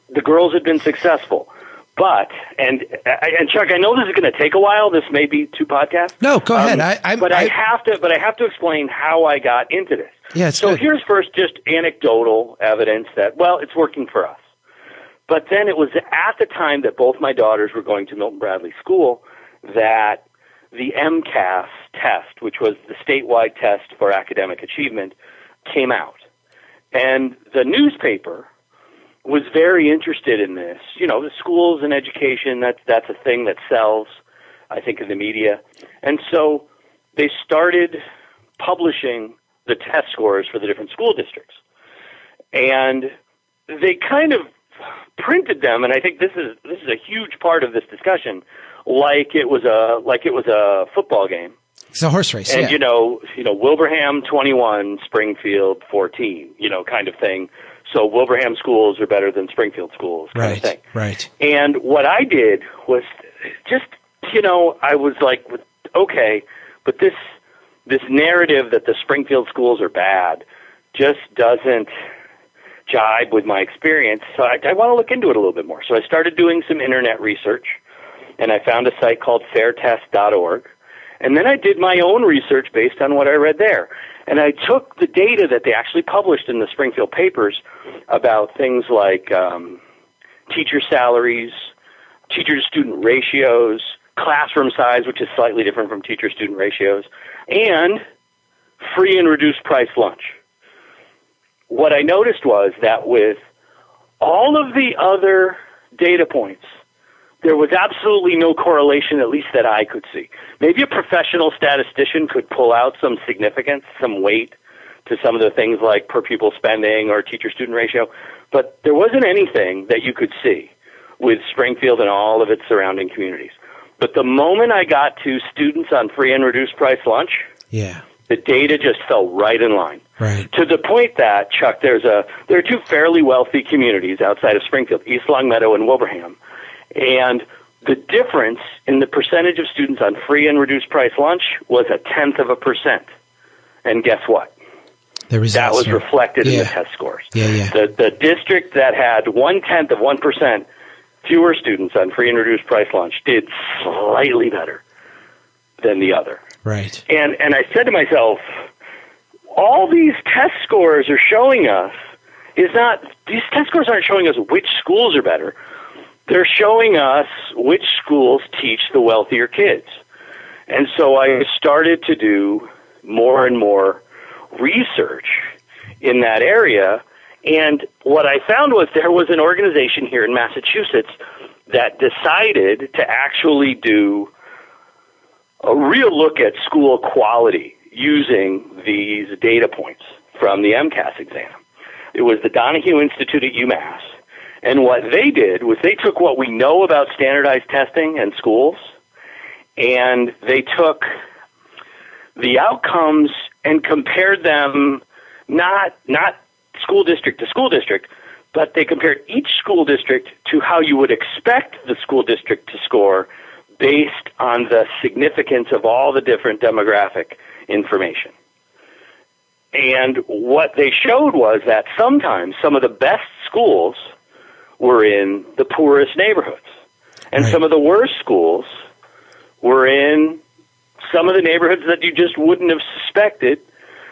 Speaker 1: the girls had been successful. But and and Chuck, I know this is going to take a while. This may be two podcasts.
Speaker 3: No, go ahead.
Speaker 1: Um,
Speaker 3: I, I,
Speaker 1: but I,
Speaker 3: I-
Speaker 1: have to. But I have to explain how I got into this.
Speaker 3: Yeah,
Speaker 1: so
Speaker 3: good.
Speaker 1: here's first just anecdotal evidence that well, it's working for us. But then it was at the time that both my daughters were going to Milton Bradley School that the MCAS test, which was the statewide test for academic achievement, came out. And the newspaper was very interested in this. You know, the schools and education, that's, that's a thing that sells, I think, in the media. And so they started publishing the test scores for the different school districts. And they kind of printed them, and I think this is this is a huge part of this discussion, like it was a like it was a football game.
Speaker 3: it's a horse race.
Speaker 1: And
Speaker 3: yeah.
Speaker 1: you know, you know, Wilbraham twenty one, Springfield fourteen, you know, kind of thing. So Wilbraham schools are better than Springfield schools, kind
Speaker 3: right.
Speaker 1: of thing.
Speaker 3: Right.
Speaker 1: And what I did was just, you know, I was like, okay, but this this narrative that the Springfield schools are bad just doesn't jibe with my experience. So I, I want to look into it a little bit more. So I started doing some internet research, and I found a site called fairtest.org. And then I did my own research based on what I read there. And I took the data that they actually published in the Springfield papers about things like um, teacher salaries, teacher to student ratios, classroom size, which is slightly different from teacher student ratios, and free and reduced price lunch. What I noticed was that with all of the other data points, there was absolutely no correlation, at least that I could see. Maybe a professional statistician could pull out some significance, some weight to some of the things like per pupil spending or teacher student ratio, but there wasn't anything that you could see with Springfield and all of its surrounding communities. But the moment I got to students on free and reduced price lunch,
Speaker 3: Yeah.
Speaker 1: The data just fell right in line
Speaker 3: Right.
Speaker 1: to the point that Chuck, there's a there are two fairly wealthy communities outside of Springfield, East Longmeadow and Wilbraham, and the difference in the percentage of students on free and reduced price lunch was a tenth of a percent. And guess what?
Speaker 3: The
Speaker 1: That was reflected in the test scores.
Speaker 3: Yeah, yeah.
Speaker 1: The the district that had one tenth of one percent fewer students on free and reduced price lunch did slightly better than the other.
Speaker 3: Right.
Speaker 1: And and I said to myself, all these test scores are showing us is not these test scores aren't showing us which schools are better. they're showing us which schools teach the wealthier kids. And so I started to do more and more research in that area. And what I found was there was an organization here in Massachusetts that decided to actually do a real look at school quality using these data points from the MCAS exam. It was the Donahue Institute at UMass. And what they did was they took what we know about standardized testing and schools and they took the outcomes and compared them not not school district to school district, but they compared each school district to how you would expect the school district to score based on the significance of all the different demographic information. And what they showed was that sometimes some of the best schools were in the poorest neighborhoods. And
Speaker 3: Right.
Speaker 1: some of the worst schools were in some of the neighborhoods that you just wouldn't have suspected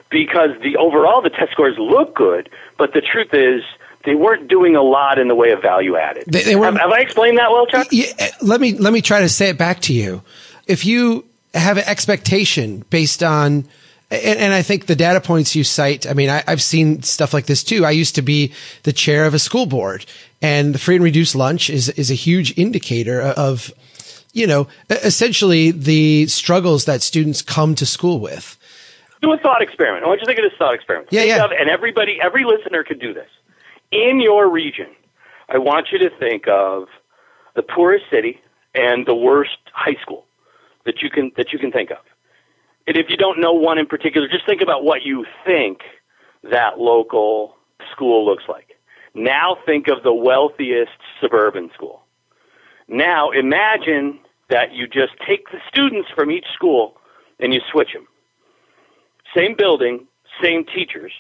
Speaker 1: because the overall the test scores look good, but the truth is they weren't doing a lot in the way of value added.
Speaker 3: They- they weren't-
Speaker 1: have, have I explained that well, Chuck?
Speaker 3: Yeah, eh, let me let me try to say it back to you. If you have an expectation based on, and, and I think the data points you cite, I mean, I, I've seen stuff like this too. I used to be the chair of a school board, and the free and reduced lunch is is a huge indicator of, you know, essentially the struggles that students come to school with.
Speaker 1: do a thought experiment. I want you to think of this thought experiment.
Speaker 3: Yeah,
Speaker 1: Think
Speaker 3: yeah.
Speaker 1: Of, and everybody, every listener could do this. In your region, I want you to think of the poorest city and the worst high school that you can that you can think of. And if you don't know one in particular, just think about what you think that local school looks like. Now think of the wealthiest suburban school. Now imagine that you just take the students from each school and you switch them same building, same teachers,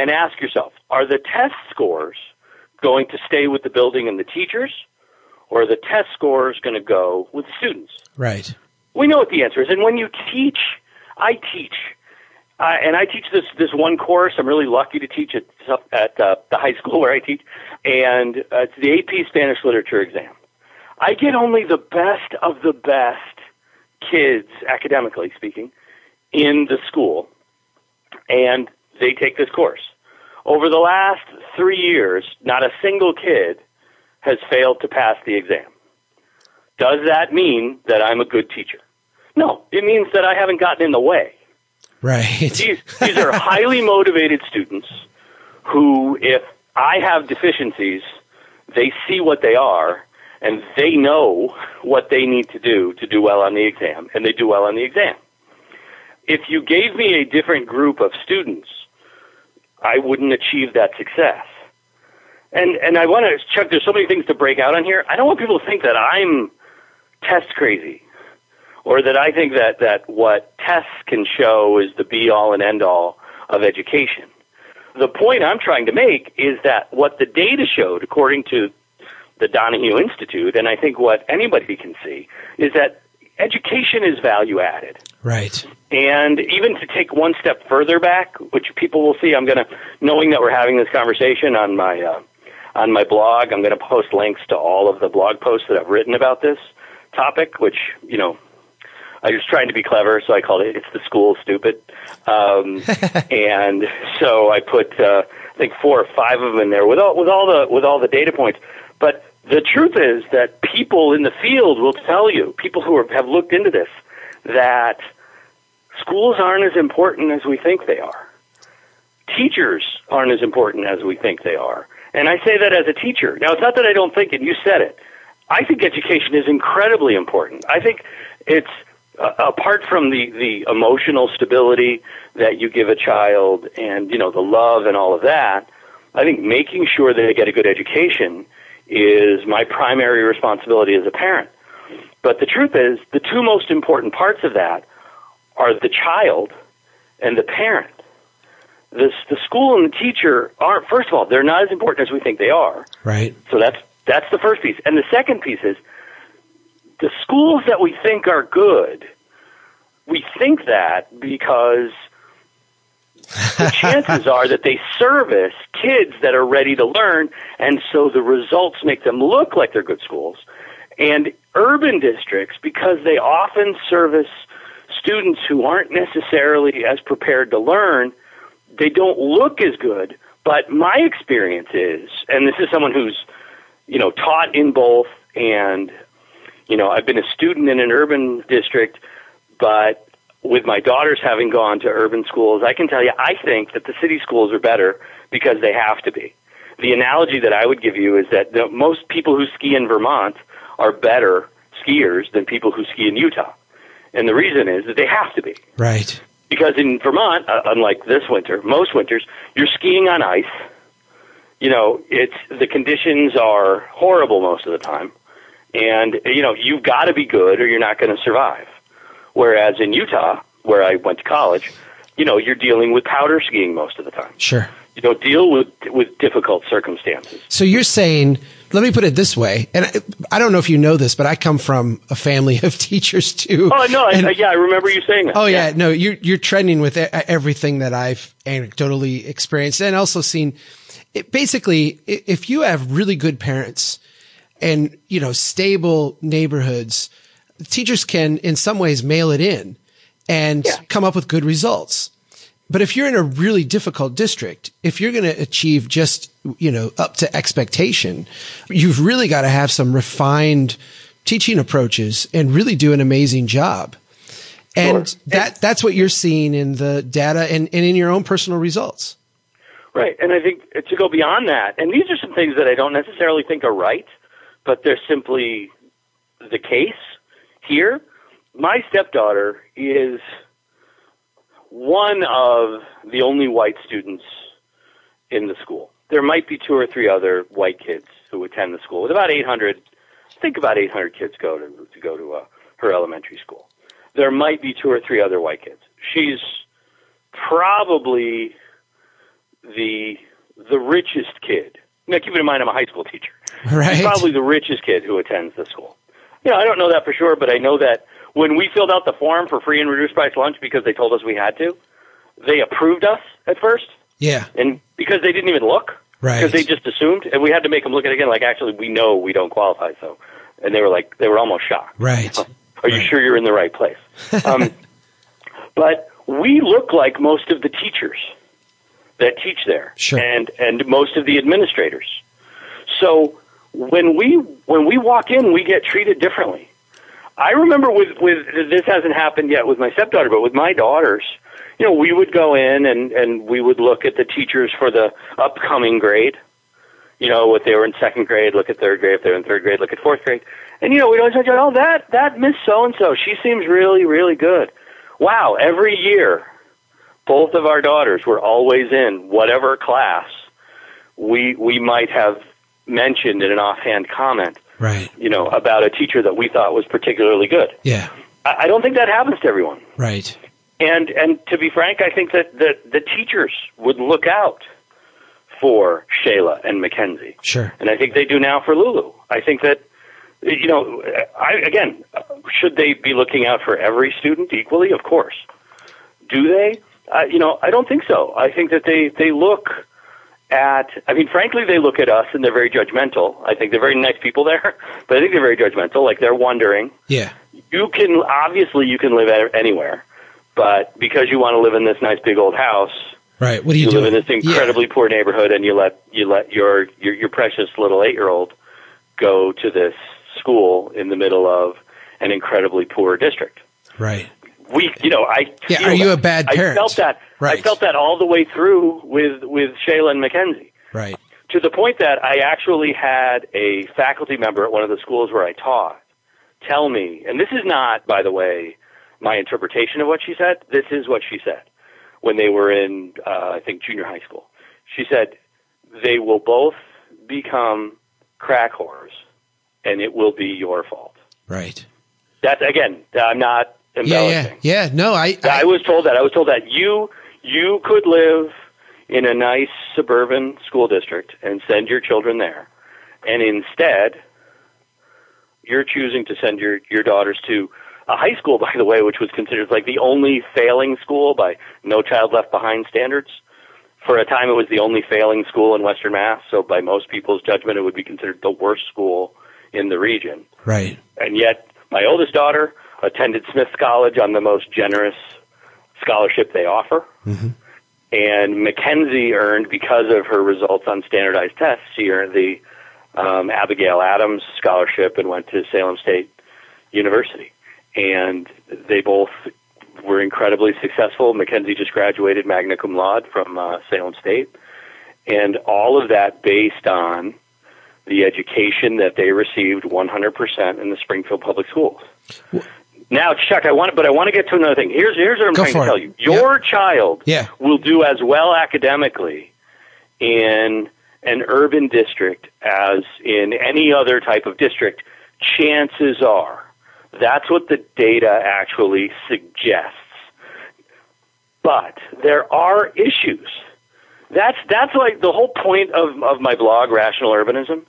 Speaker 1: and ask yourself, are the test scores going to stay with the building and the teachers, or are the test scores going to go with the students?
Speaker 3: Right.
Speaker 1: We know what the answer is. And when you teach, I teach, uh, and I teach this this one course. I'm really lucky to teach it at uh, the high school where I teach, and uh, it's the AP Spanish Literature exam. I get only the best of the best kids, academically speaking, in the school, and they take this course. Over the last three years, not a single kid has failed to pass the exam. Does that mean that I'm a good teacher? No, it means that I haven't gotten in the way.
Speaker 3: Right.
Speaker 1: These, these are highly motivated students who, if I have deficiencies, they see what they are and they know what they need to do to do well on the exam, and they do well on the exam. If you gave me a different group of students, I wouldn't achieve that success. And and I want to Chuck. There's so many things to break out on here. I don't want people to think that I'm test crazy, or that I think that that what tests can show is the be all and end all of education. The point I'm trying to make is that what the data showed, according to the Donahue Institute, and I think what anybody can see, is that education is value added.
Speaker 3: Right.
Speaker 1: And even to take one step further back, which people will see, I'm going to, knowing that we're having this conversation on my uh, on my blog, I'm going to post links to all of the blog posts that I've written about this topic. Which you know, I was trying to be clever, so I called it "It's the School Stupid," um, and so I put uh, I think four or five of them in there with all with all the with all the data points. But the truth is that people in the field will tell you, people who are, have looked into this, that schools aren't as important as we think they are. Teachers aren't as important as we think they are. And I say that as a teacher. Now, it's not that I don't think it, you said it. I think education is incredibly important. I think it's uh, apart from the, the emotional stability that you give a child and, you know, the love and all of that, I think making sure that they get a good education is my primary responsibility as a parent. But the truth is, the two most important parts of that are the child and the parent. The, the school and the teacher aren't, first of all, they're not as important as we think they are.
Speaker 3: Right.
Speaker 1: So that's, that's the first piece. And the second piece is the schools that we think are good, we think that because the chances are that they service kids that are ready to learn, and so the results make them look like they're good schools. And urban districts, because they often service students who aren't necessarily as prepared to learn, they don't look as good. But my experience is, and this is someone who's, you know, taught in both, and you know, I've been a student in an urban district, but with my daughters having gone to urban schools, I can tell you, I think that the city schools are better because they have to be. The analogy that I would give you is that the, most people who ski in Vermont are better skiers than people who ski in Utah. And the reason is that they have to be.
Speaker 3: Right.
Speaker 1: Because in Vermont, uh, unlike this winter, most winters, you're skiing on ice. You know, it's the conditions are horrible most of the time. And you know, you've got to be good or you're not going to survive. Whereas in Utah, where I went to college, you know, you're dealing with powder skiing most of the time.
Speaker 3: Sure.
Speaker 1: You don't deal with with difficult circumstances.
Speaker 3: So you're saying, let me put it this way, and I, I don't know if you know this, but I come from a family of teachers too.
Speaker 1: Oh no,
Speaker 3: And-
Speaker 1: I, yeah, I remember you saying that.
Speaker 3: Oh yeah, no, you're you're trending with everything that I've anecdotally experienced and also seen. It, basically, if you have really good parents and you know stable neighborhoods, teachers can in some ways mail it in and
Speaker 1: Yeah.
Speaker 3: come up with good results. But if you're in a really difficult district, if you're going to achieve just, you know, up to expectation, you've really got to have some refined teaching approaches and really do an amazing job. And
Speaker 1: Sure.
Speaker 3: that, that's what you're seeing in the data and, and in your own personal results.
Speaker 1: Right, and I think to go beyond that, and these are some things that I don't necessarily think are right, but they're simply the case here. My stepdaughter is one of the only white students in the school. There might be two or three other white kids who attend the school. With about 800, I think about 800 kids go to to go to uh, her elementary school. There might be two or three other white kids. She's probably the the richest kid. Now, keep in mind, I'm a high school teacher.
Speaker 3: Right.
Speaker 1: She's probably the richest kid who attends the school. You know, I don't know that for sure, but I know that when we filled out the form for free and reduced price lunch because they told us we had to, they approved us at first,
Speaker 3: Yeah.
Speaker 1: and because they didn't even look,
Speaker 3: Right.
Speaker 1: because they just assumed, and we had to make them look at it again. Like, actually, we know we don't qualify, so, and they were like, they were almost shocked.
Speaker 3: Right.
Speaker 1: Are you sure you're in the right place? Um, but we look like most of the teachers that teach there,
Speaker 3: Sure.
Speaker 1: and and most of the administrators. So when we when we walk in, we get treated differently. I remember with with this hasn't happened yet with my stepdaughter, but with my daughters, you know, we would go in and and we would look at the teachers for the upcoming grade. You know, what they were in second grade, look at third grade. If they're in third grade, look at fourth grade. And you know, we'd always say, "Oh, that that Miss So and So, she seems really, really good." Wow! Every year, both of our daughters were always in whatever class we we might have mentioned in an offhand comment.
Speaker 3: Right.
Speaker 1: You know, about a teacher that we thought was particularly good.
Speaker 3: Yeah.
Speaker 1: I, I don't think that happens to everyone.
Speaker 3: Right.
Speaker 1: And and to be frank, I think that the the teachers would look out for Shayla and Mackenzie,
Speaker 3: Sure.
Speaker 1: and I think they do now for Lulu. I think that you know, I again, should they be looking out for every student equally? Of course. Do they? Uh, you know, I don't think so. I think that they they look at. I mean, frankly, they look at us and they're very judgmental. I think they're very nice people there, but I think they're very judgmental. Like they're wondering
Speaker 3: Yeah.
Speaker 1: you can obviously you can live anywhere, but because you want to live in this nice big old house,
Speaker 3: Right. What do you,
Speaker 1: you live in this incredibly poor neighborhood, and you let you let your your, your precious little eight year old go to this school in the middle of an incredibly poor district.
Speaker 3: Right.
Speaker 1: We, you know, I
Speaker 3: Yeah, are you
Speaker 1: that.
Speaker 3: a bad parent?
Speaker 1: I felt that.
Speaker 3: Right.
Speaker 1: I felt that all the way through with with Shayla and Mackenzie
Speaker 3: Right.
Speaker 1: to the point that I actually had a faculty member at one of the schools where I taught tell me, and this is not, by the way, my interpretation of what she said. This is what she said when they were in, uh, I think, junior high school. She said they will both become crack whores, and it will be your fault.
Speaker 3: Right.
Speaker 1: That's again, I'm not. Embellishing.
Speaker 3: Yeah. Yeah. No, I,
Speaker 1: I was told that. I was told that you you could live in a nice suburban school district and send your children there, and instead, you're choosing to send your your daughters to a high school, by the way, which was considered like the only failing school by No Child Left Behind standards. For a time, it was the only failing school in Western Mass. So, by most people's judgment, it would be considered the worst school in the region.
Speaker 3: Right.
Speaker 1: And yet, my oldest daughter attended Smith College on the most generous scholarship they offer.
Speaker 3: Mm-hmm.
Speaker 1: And Mackenzie earned, because of her results on standardized tests, she earned the um, Abigail Adams scholarship and went to Salem State University. And they both were incredibly successful. Mackenzie just graduated magna cum laude from uh, Salem State. And all of that based on the education that they received 100% in the Springfield Public Schools. Now, Chuck, I want, but I want to get to another thing. Here's here's what I'm
Speaker 3: Go
Speaker 1: trying to
Speaker 3: it.
Speaker 1: tell you. Your child
Speaker 3: Yeah.
Speaker 1: will do as well academically in an urban district as in any other type of district. Chances are, that's what the data actually suggests. But there are issues. That's that's like the whole point of of my blog, Rational Urbanism,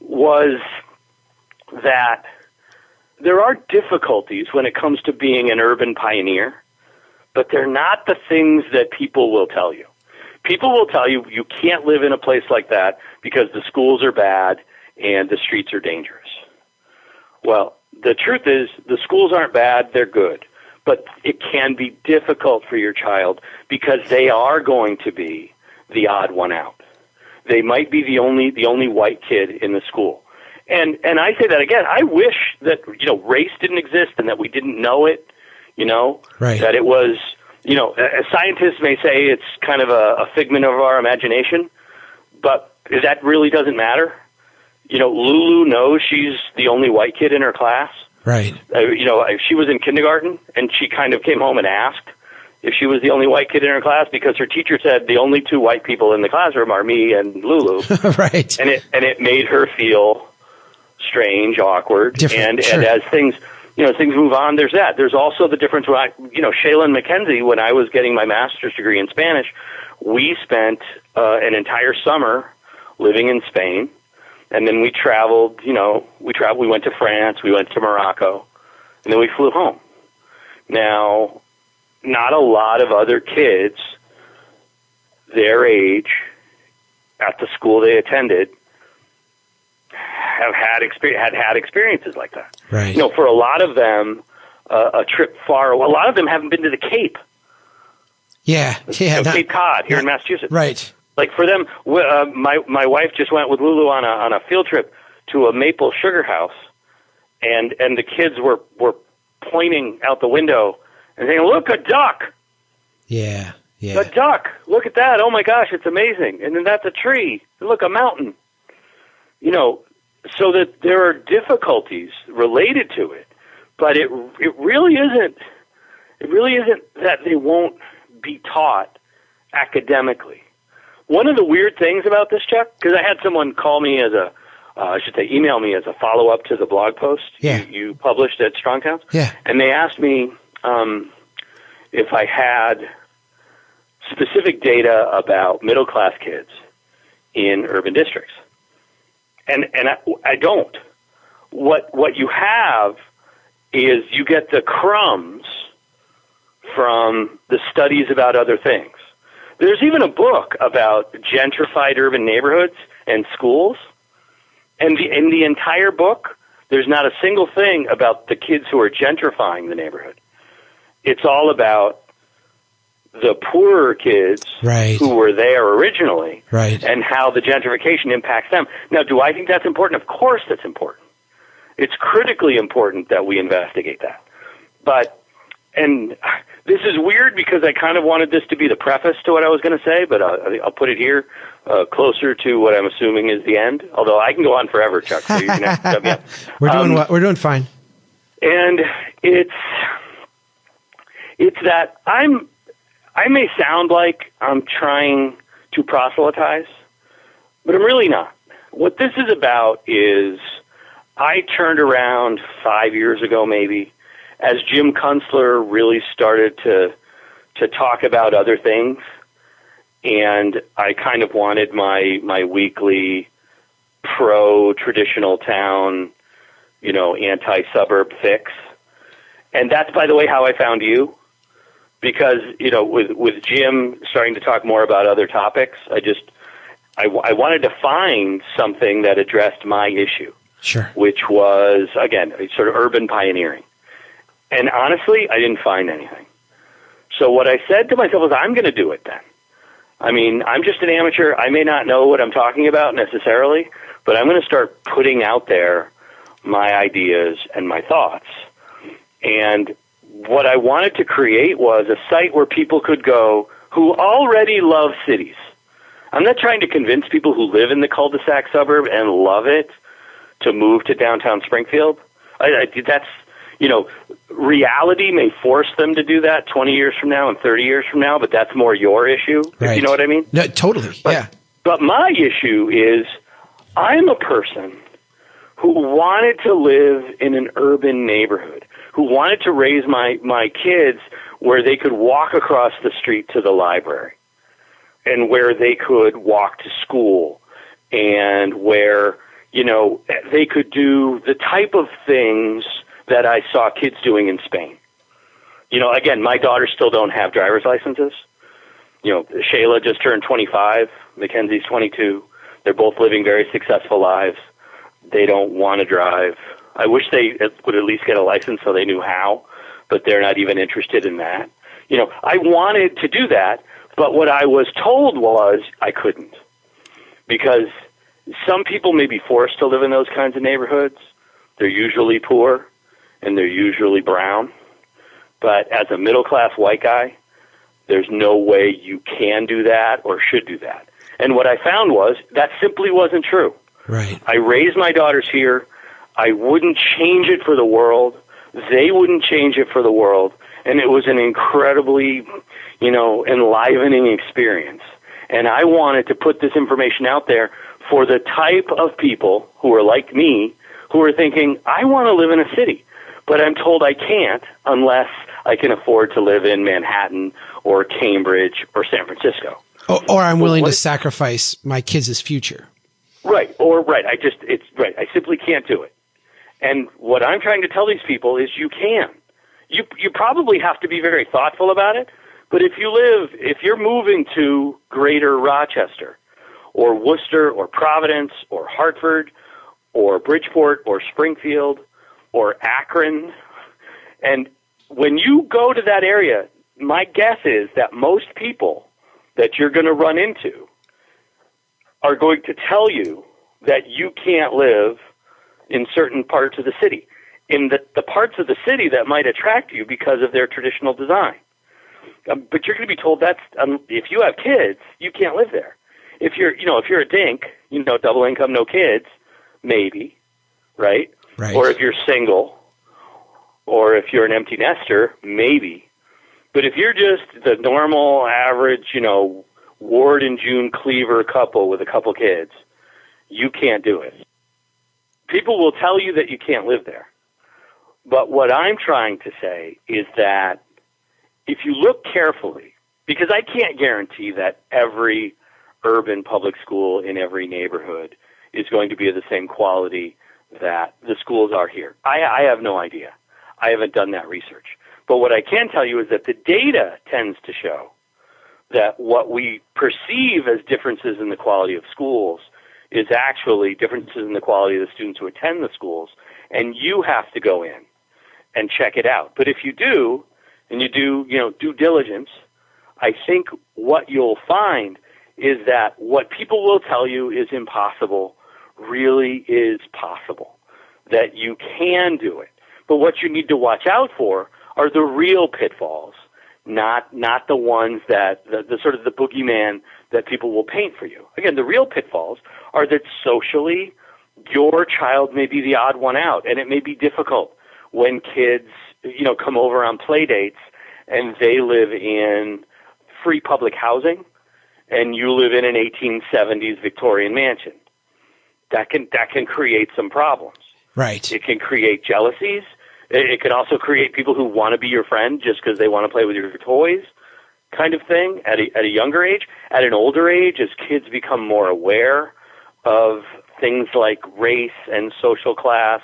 Speaker 1: was that there are difficulties when it comes to being an urban pioneer, but they're not the things that people will tell you. People will tell you you can't live in a place like that because the schools are bad and the streets are dangerous. Well, the truth is the schools aren't bad, they're good. But it can be difficult for your child because they are going to be the odd one out. They might be the only the only white kid in the school. And and I say that again, I wish that you know race didn't exist and that we didn't know it, you know,
Speaker 3: Right.
Speaker 1: that it was you know, as scientists may say it's kind of a, a figment of our imagination, but that really doesn't matter. You know, Lulu knows she's the only white kid in her class.
Speaker 3: Right.
Speaker 1: Uh, you know, if she was in kindergarten and she kind of came home and asked if she was the only white kid in her class because her teacher said the only two white people in the classroom are me and Lulu,
Speaker 3: right.
Speaker 1: and it and it made her feel strange, awkward,
Speaker 3: Different,
Speaker 1: and
Speaker 3: sure.
Speaker 1: and as things you know, as things move on. There's that. There's also the difference. When I, you know, Shaylin Mackenzie, when I was getting my master's degree in Spanish, we spent uh, an entire summer living in Spain, and then we traveled. You know, we traveled. We went to France. We went to Morocco, and then we flew home. Now, not a lot of other kids their age at the school they attended have had experience had had experiences like that.
Speaker 3: Right.
Speaker 1: You know, for a lot of them, uh, a trip far. Away a lot of them haven't been to the Cape,
Speaker 3: yeah.
Speaker 1: you know,
Speaker 3: not-
Speaker 1: Cape Cod here in Massachusetts.
Speaker 3: Right.
Speaker 1: Like for them, uh, my my wife just went with Lulu on a on a field trip to a maple sugar house, and and the kids were were pointing out the window and saying, "Look, a duck."
Speaker 3: Yeah. Yeah.
Speaker 1: A duck. Look at that. Oh my gosh, it's amazing. And then that's a tree. Look, a mountain. You know, so that there are difficulties related to it, but it it really isn't it really isn't that they won't be taught academically. One of the weird things about this, Chuck, because I had someone call me as a, uh, I should say, email me as a follow up to the blog post
Speaker 3: Yeah.
Speaker 1: you, you published at Strong Towns.
Speaker 3: Yeah.
Speaker 1: And they asked me um, if I had specific data about middle class kids in urban districts. And and I, I don't. What what you have is you get the crumbs from the studies about other things. There's even a book about gentrified urban neighborhoods and schools. And the in the entire book, there's not a single thing about the kids who are gentrifying the neighborhood. It's all about the poorer kids
Speaker 3: Right.
Speaker 1: who were there originally
Speaker 3: Right.
Speaker 1: and how the gentrification impacts them. Now, do I think that's important? Of course that's important. It's critically important that we investigate that. But, and this is weird because I kind of wanted this to be the preface to what I was going to say, but uh, I'll put it here uh, closer to what I'm assuming is the end. Although I can go on forever, Chuck. So you can have me up.
Speaker 3: We're doing
Speaker 1: Um,
Speaker 3: what? We're doing fine.
Speaker 1: and it's it's that I'm I may sound like I'm trying to proselytize, but I'm really not. What this is about is I turned around five years ago, maybe, as Jim Kunstler really started to to talk about other things, and I kind of wanted my my weekly pro traditional town, you know, anti suburb fix And that's, by the way, how I found you. Because, you know, with, with Jim starting to talk more about other topics, I just, I, I wanted to find something that addressed my issue,
Speaker 3: Sure.
Speaker 1: which was, again, sort of urban pioneering. And honestly, I didn't find anything. So what I said to myself was, I'm going to do it then. I mean, I'm just an amateur. I may not know what I'm talking about necessarily, but I'm going to start putting out there my ideas and my thoughts. And what I wanted to create was a site where people could go who already love cities. I'm not trying to convince people who live in the cul-de-sac suburb and love it to move to downtown Springfield. I, I, that's, you know, reality may force them to do that 20 years from now and 30 years from now, but that's more your issue. If you know what I mean?
Speaker 3: No, totally.
Speaker 1: But,
Speaker 3: yeah.
Speaker 1: But my issue is I'm a person who wanted to live in an urban neighborhood, who wanted to raise my, my kids where they could walk across the street to the library and where they could walk to school and where, you know, they could do the type of things that I saw kids doing in Spain. You know, again, my daughters still don't have driver's licenses. You know, Shayla just turned 25, Mackenzie's 22. They're both living very successful lives. They don't want to drive. I wish they would at least get a license so they knew how, but they're not even interested in that. You know, I wanted to do that, but what I was told was I couldn't. Because some people may be forced to live in those kinds of neighborhoods. They're usually poor and they're usually brown. But as a middle class white guy, there's no way you can do that or should do that. And what I found was that simply wasn't true.
Speaker 3: Right.
Speaker 1: I raised my daughters here. I wouldn't change it for the world. They wouldn't change it for the world. And it was an incredibly, you know, enlivening experience. And I wanted to put this information out there for the type of people who are like me, who are thinking, I want to live in a city, but I'm told I can't unless I can afford to live in Manhattan or Cambridge or San Francisco.
Speaker 3: Or, or I'm willing to sacrifice my kids' future.
Speaker 1: Right, or right. I just it's right. I simply can't do it. And what I'm trying to tell these people is you can. You you probably have to be very thoughtful about it, but if you live if you're moving to Greater Rochester or Worcester or Providence or Hartford or Bridgeport or Springfield or Akron and when you go to that area, my guess is that most people that you're going to run into are going to tell you that you can't live in certain parts of the city, in the, the parts of the city that might attract you because of their traditional design. Um, but you're going to be told that's um, if you have kids, you can't live there. If you're, you know, if you're a dink, you know, double income, no kids, maybe, right?
Speaker 3: Right.
Speaker 1: Or if you're single, or if you're an empty nester, maybe. But if you're just the normal, average, you know, Ward and June Cleaver couple with a couple kids, you can't do it. People will tell you that you can't live there. But what I'm trying to say is that if you look carefully, because I can't guarantee that every urban public school in every neighborhood is going to be of the same quality that the schools are here. I, I have no idea. I haven't done that research. But what I can tell you is that the data tends to show that what we perceive as differences in the quality of schools is actually differences in the quality of the students who attend the schools, and you have to go in and check it out. But if you do, and you do, you know, due diligence, I think what you'll find is that what people will tell you is impossible really is possible. That you can do it. But what you need to watch out for are the real pitfalls, not not the ones that the, the sort of the boogeyman that people will paint for you. Again, the real pitfalls are that socially your child may be the odd one out, and it may be difficult when kids, you know, come over on play dates and they live in free public housing and you live in an 1870s Victorian mansion. That can that can create some problems.
Speaker 3: Right.
Speaker 1: It can create jealousies. It, it can also create people who want to be your friend just because they want to play with your toys, kind of thing. At a, at a younger age, at an older age, as kids become more aware of things like race and social class,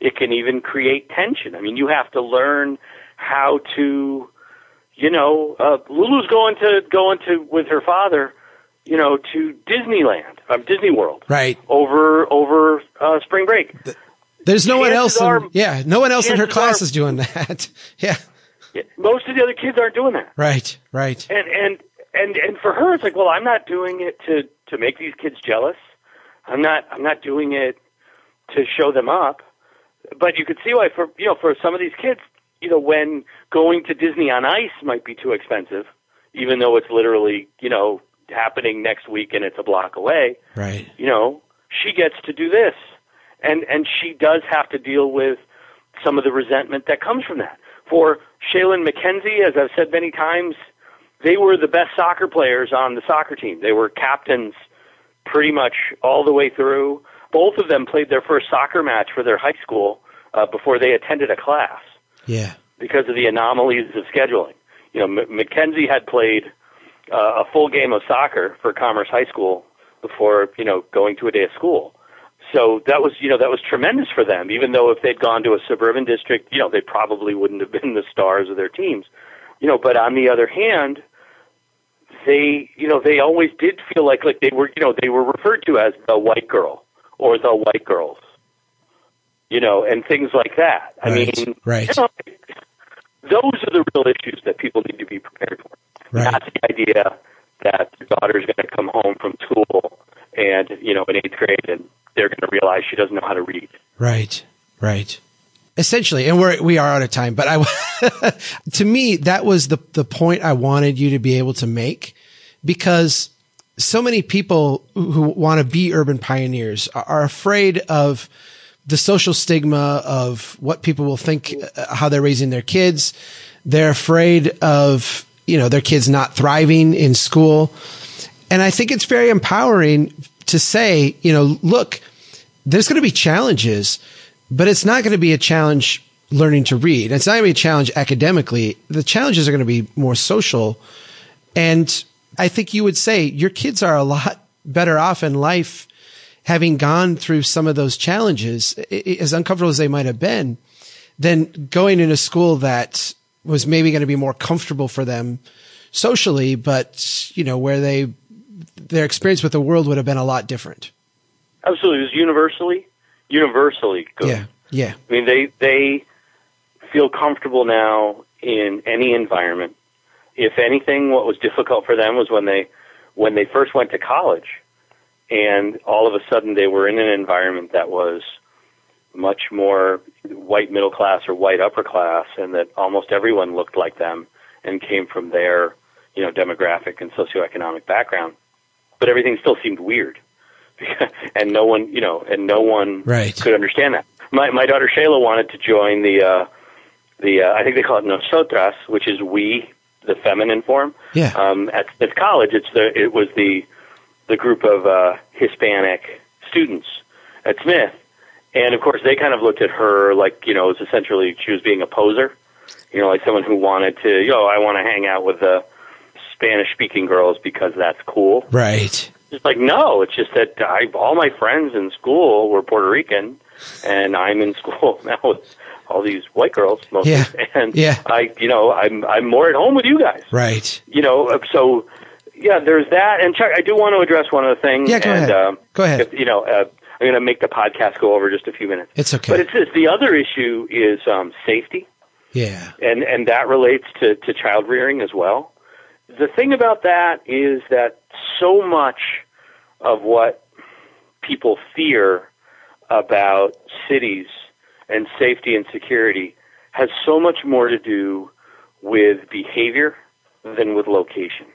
Speaker 1: it can even create tension. I mean, you have to learn how to, you know, uh, Lulu's going to going to with her father, you know, to Disneyland, um, Disney World,
Speaker 3: Right.
Speaker 1: over over uh, spring break.
Speaker 3: There's no one else. In,
Speaker 1: are-
Speaker 3: yeah, no one else in her class
Speaker 1: are-
Speaker 3: is doing that. yeah.
Speaker 1: Most of the other kids aren't doing that.
Speaker 3: Right. Right.
Speaker 1: and and and and for her it's like well i'm not doing it to to make these kids jealous i'm not i'm not doing it to show them up but you could see why for you know for some of these kids you know when going to disney on ice might be too expensive even though it's literally you know happening next week and it's a block away
Speaker 3: Right.
Speaker 1: you know, she gets to do this. And and she does have to deal with some of the resentment that comes from that. For Shaylin Mackenzie, as I've said many times, they were the best soccer players on the soccer team. They were captains pretty much all the way through. Both of them played their first soccer match for their high school uh, before they attended a class
Speaker 3: Yeah.
Speaker 1: because of the anomalies of scheduling. You know, M- Mackenzie had played uh, a full game of soccer for Commerce High School before you know going to a day of school. So that was you know that was tremendous for them. Even though if they'd gone to a suburban district, you know they probably wouldn't have been the stars of their teams. You know, but on the other hand, they you know they always did feel like like they were you know they were referred to as the white girl or the white girls. You know, and things like that. I
Speaker 3: Right,
Speaker 1: mean,
Speaker 3: right.
Speaker 1: you know, those are the real issues that people need to be prepared for.
Speaker 3: Right.
Speaker 1: Not the idea that your daughter's going to come home from school and you know in eighth grade and they're going to realize she doesn't know how to read.
Speaker 3: Right. Right. Essentially, and we're we are out of time. But I, to me, that was the the point I wanted you to be able to make, because so many people who want to be urban pioneers are, are afraid of the social stigma of what people will think, uh, how they're raising their kids. They're afraid of you know their kids not thriving in school, and I think it's very empowering to say, you know, look, there's going to be challenges, but it's not going to be a challenge learning to read. It's not going to be a challenge academically. The challenges are going to be more social. And I think you would say your kids are a lot better off in life having gone through some of those challenges, as uncomfortable as they might have been, than going in a school that was maybe going to be more comfortable for them socially, but you know, where they, their experience with the world would have been a lot different.
Speaker 1: Absolutely, it was universally universally good.
Speaker 3: Yeah. Yeah.
Speaker 1: I mean, they they feel comfortable now in any environment. If anything, what was difficult for them was when they when they first went to college, and all of a sudden they were in an environment that was much more white middle class or white upper class, and that almost everyone looked like them and came from their you know demographic and socioeconomic background, but everything still seemed weird, and no one you know and no one
Speaker 3: Right.
Speaker 1: could understand that. My my daughter Shayla wanted to join the uh, the uh, I think they call it nosotras, which is we, the feminine form.
Speaker 3: Yeah.
Speaker 1: Um, at at college, it's the it was the the group of uh, Hispanic students at Smith, and of course they kind of looked at her like you know it was essentially she was being a poser, you know, like someone who wanted to you know I want to hang out with the Spanish speaking girls because that's cool.
Speaker 3: Right.
Speaker 1: It's like no, it's just that I all my friends in school were Puerto Rican, and I'm in school now with all these white girls mostly,
Speaker 3: Yeah.
Speaker 1: and
Speaker 3: Yeah.
Speaker 1: I you know I'm I'm more at home with you guys,
Speaker 3: Right.
Speaker 1: you know. So yeah, there's that. And Chuck, I do want to address one other thing.
Speaker 3: Yeah, go
Speaker 1: and,
Speaker 3: ahead.
Speaker 1: Um,
Speaker 3: Go ahead.
Speaker 1: If, you know, uh, I'm going to make the podcast go over just a few minutes.
Speaker 3: It's okay.
Speaker 1: But it's this. The other issue is um, safety
Speaker 3: Yeah.
Speaker 1: and and that relates to to child rearing as well. The thing about that is that so much of what people fear about cities and safety and security has so much more to do with behavior than with location.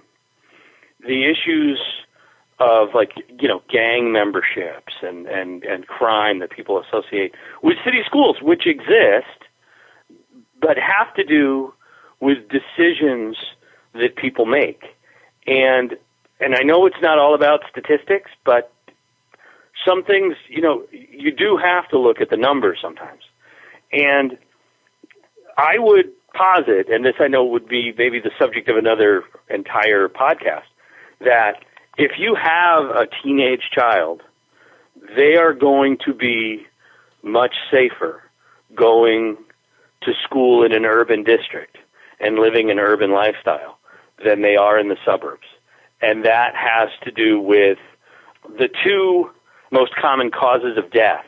Speaker 1: The issues of like you know gang memberships and and and crime that people associate with city schools which exist but have to do with decisions that people make. And and I know it's not all about statistics, but some things, you know, you do have to look at the numbers sometimes. And I would posit, and this I know would be maybe the subject of another entire podcast, that if you have a teenage child, they are going to be much safer going to school in an urban district and living an urban lifestyle than they are in the suburbs. And that has to do with the two most common causes of death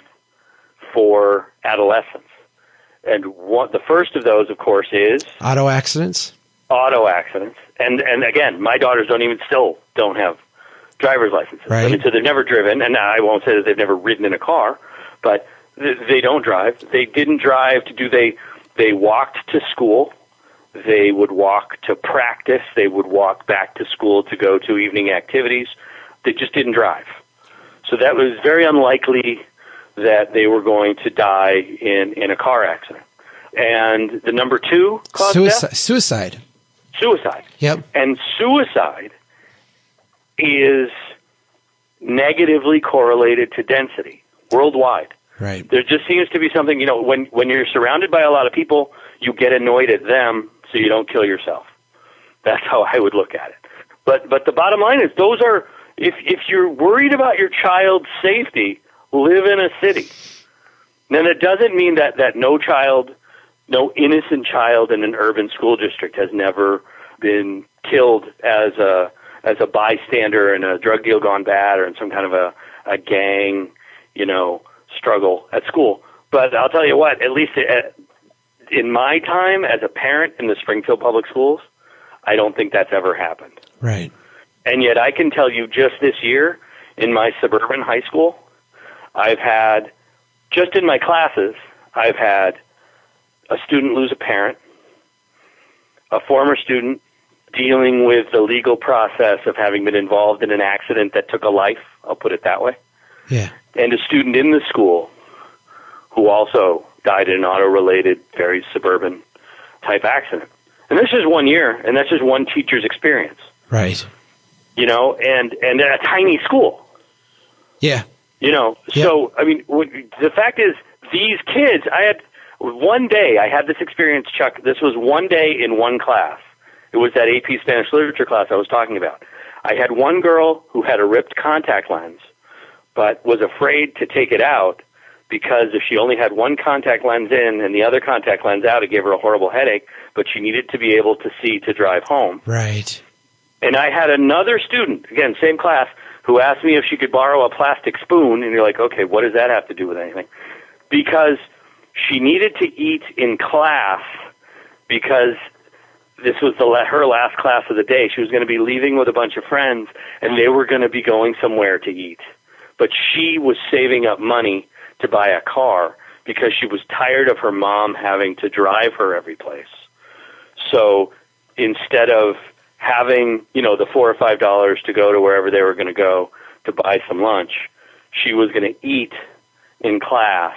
Speaker 1: for adolescents. And one, the first of those, of course, is
Speaker 3: Auto accidents?
Speaker 1: auto accidents. And and again, my daughters don't even still don't have driver's licenses. I
Speaker 3: Right.
Speaker 1: mean, so they've never driven, and I won't say that they've never ridden in a car, but they don't drive. They didn't drive to do they they walked to school. They would walk to practice. They would walk back to school to go to evening activities. They just didn't drive. So that was very unlikely that they were going to die in, in a car accident. And the number two cause of death,
Speaker 3: Suicide. Suicide.
Speaker 1: suicide.
Speaker 3: Yep.
Speaker 1: And suicide is negatively correlated to density worldwide.
Speaker 3: Right.
Speaker 1: There just seems to be something, you know, when when you're surrounded by a lot of people, you get annoyed at them so you don't kill yourself. That's how I would look at it. But but the bottom line is those are if if you're worried about your child's safety, live in a city. Then it doesn't mean that that no child, no innocent child in an urban school district has never been killed as a as a bystander in a drug deal gone bad or in some kind of a a gang, you know, struggle at school. But I'll tell you what, at least at, in my time as a parent in the Springfield Public Schools, I don't think that's ever happened.
Speaker 3: Right.
Speaker 1: And yet I can tell you just this year in my suburban high school, I've had, just in my classes, I've had a student lose a parent, a former student dealing with the legal process of having been involved in an accident that took a life, I'll put it that way,
Speaker 3: Yeah.
Speaker 1: and a student in the school who also died in an auto related, very suburban type accident. And this is one year, and that's just one teacher's experience
Speaker 3: Right.
Speaker 1: you know, and and at a tiny school,
Speaker 3: Yeah.
Speaker 1: you know.
Speaker 3: Yeah.
Speaker 1: So I mean, w- the fact is, these kids. I had one day. I had this experience, Chuck. This was one day in one class. It was that AP Spanish literature class I was talking about. I had one girl who had a ripped contact lens, but was afraid to take it out because if she only had one contact lens in and the other contact lens out, it gave her a horrible headache. But she needed to be able to see to drive home.
Speaker 3: Right.
Speaker 1: And I had another student, again, same class, who asked me if she could borrow a plastic spoon. And you're like, okay, what does that have to do with anything? Because she needed to eat in class because this was the her last class of the day. She was going to be leaving with a bunch of friends, and they were going to be going somewhere to eat. But she was saving up money to buy a car because she was tired of her mom having to drive her every place. So instead of having, you know, the four or five dollars to go to wherever they were going to go to buy some lunch, she was going to eat in class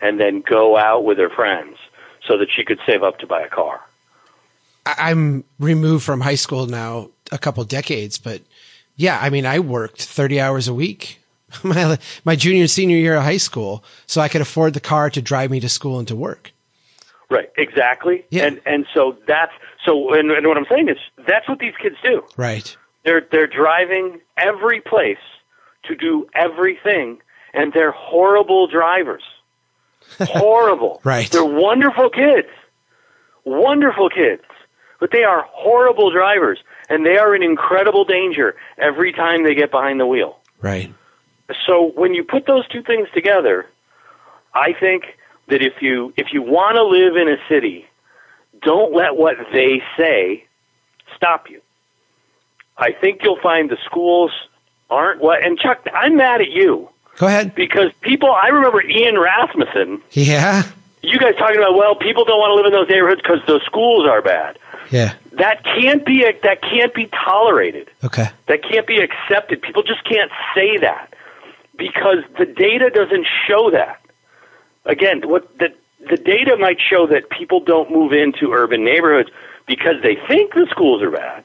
Speaker 1: and then go out with her friends so that she could save up to buy a car.
Speaker 3: I'm removed from high school now a couple decades, but yeah, I mean, I worked 30 hours a week my, my junior and senior year of high school so I could afford the car to drive me to school and to work.
Speaker 1: Right, exactly.
Speaker 3: Yeah.
Speaker 1: And and so that's so and, and what I'm saying is that's what these kids do.
Speaker 3: Right.
Speaker 1: They're they're driving every place to do everything and they're horrible drivers. Horrible.
Speaker 3: Right.
Speaker 1: They're wonderful kids. Wonderful kids. But they are horrible drivers and they are in incredible danger every time they get behind the wheel.
Speaker 3: Right.
Speaker 1: So when you put those two things together, I think that if you if you want to live in a city, don't let what they say stop you. I think you'll find the schools aren't what and Chuck, I'm mad at you
Speaker 3: Go ahead.
Speaker 1: because people I remember Ian Rasmussen,
Speaker 3: Yeah.
Speaker 1: you guys talking about well, people don't want to live in those neighborhoods because the schools are bad.
Speaker 3: Yeah.
Speaker 1: That can't be that can't be tolerated.
Speaker 3: Okay.
Speaker 1: That can't be accepted. People just can't say that because the data doesn't show that. Again, what the the data might show that people don't move into urban neighborhoods because they think the schools are bad.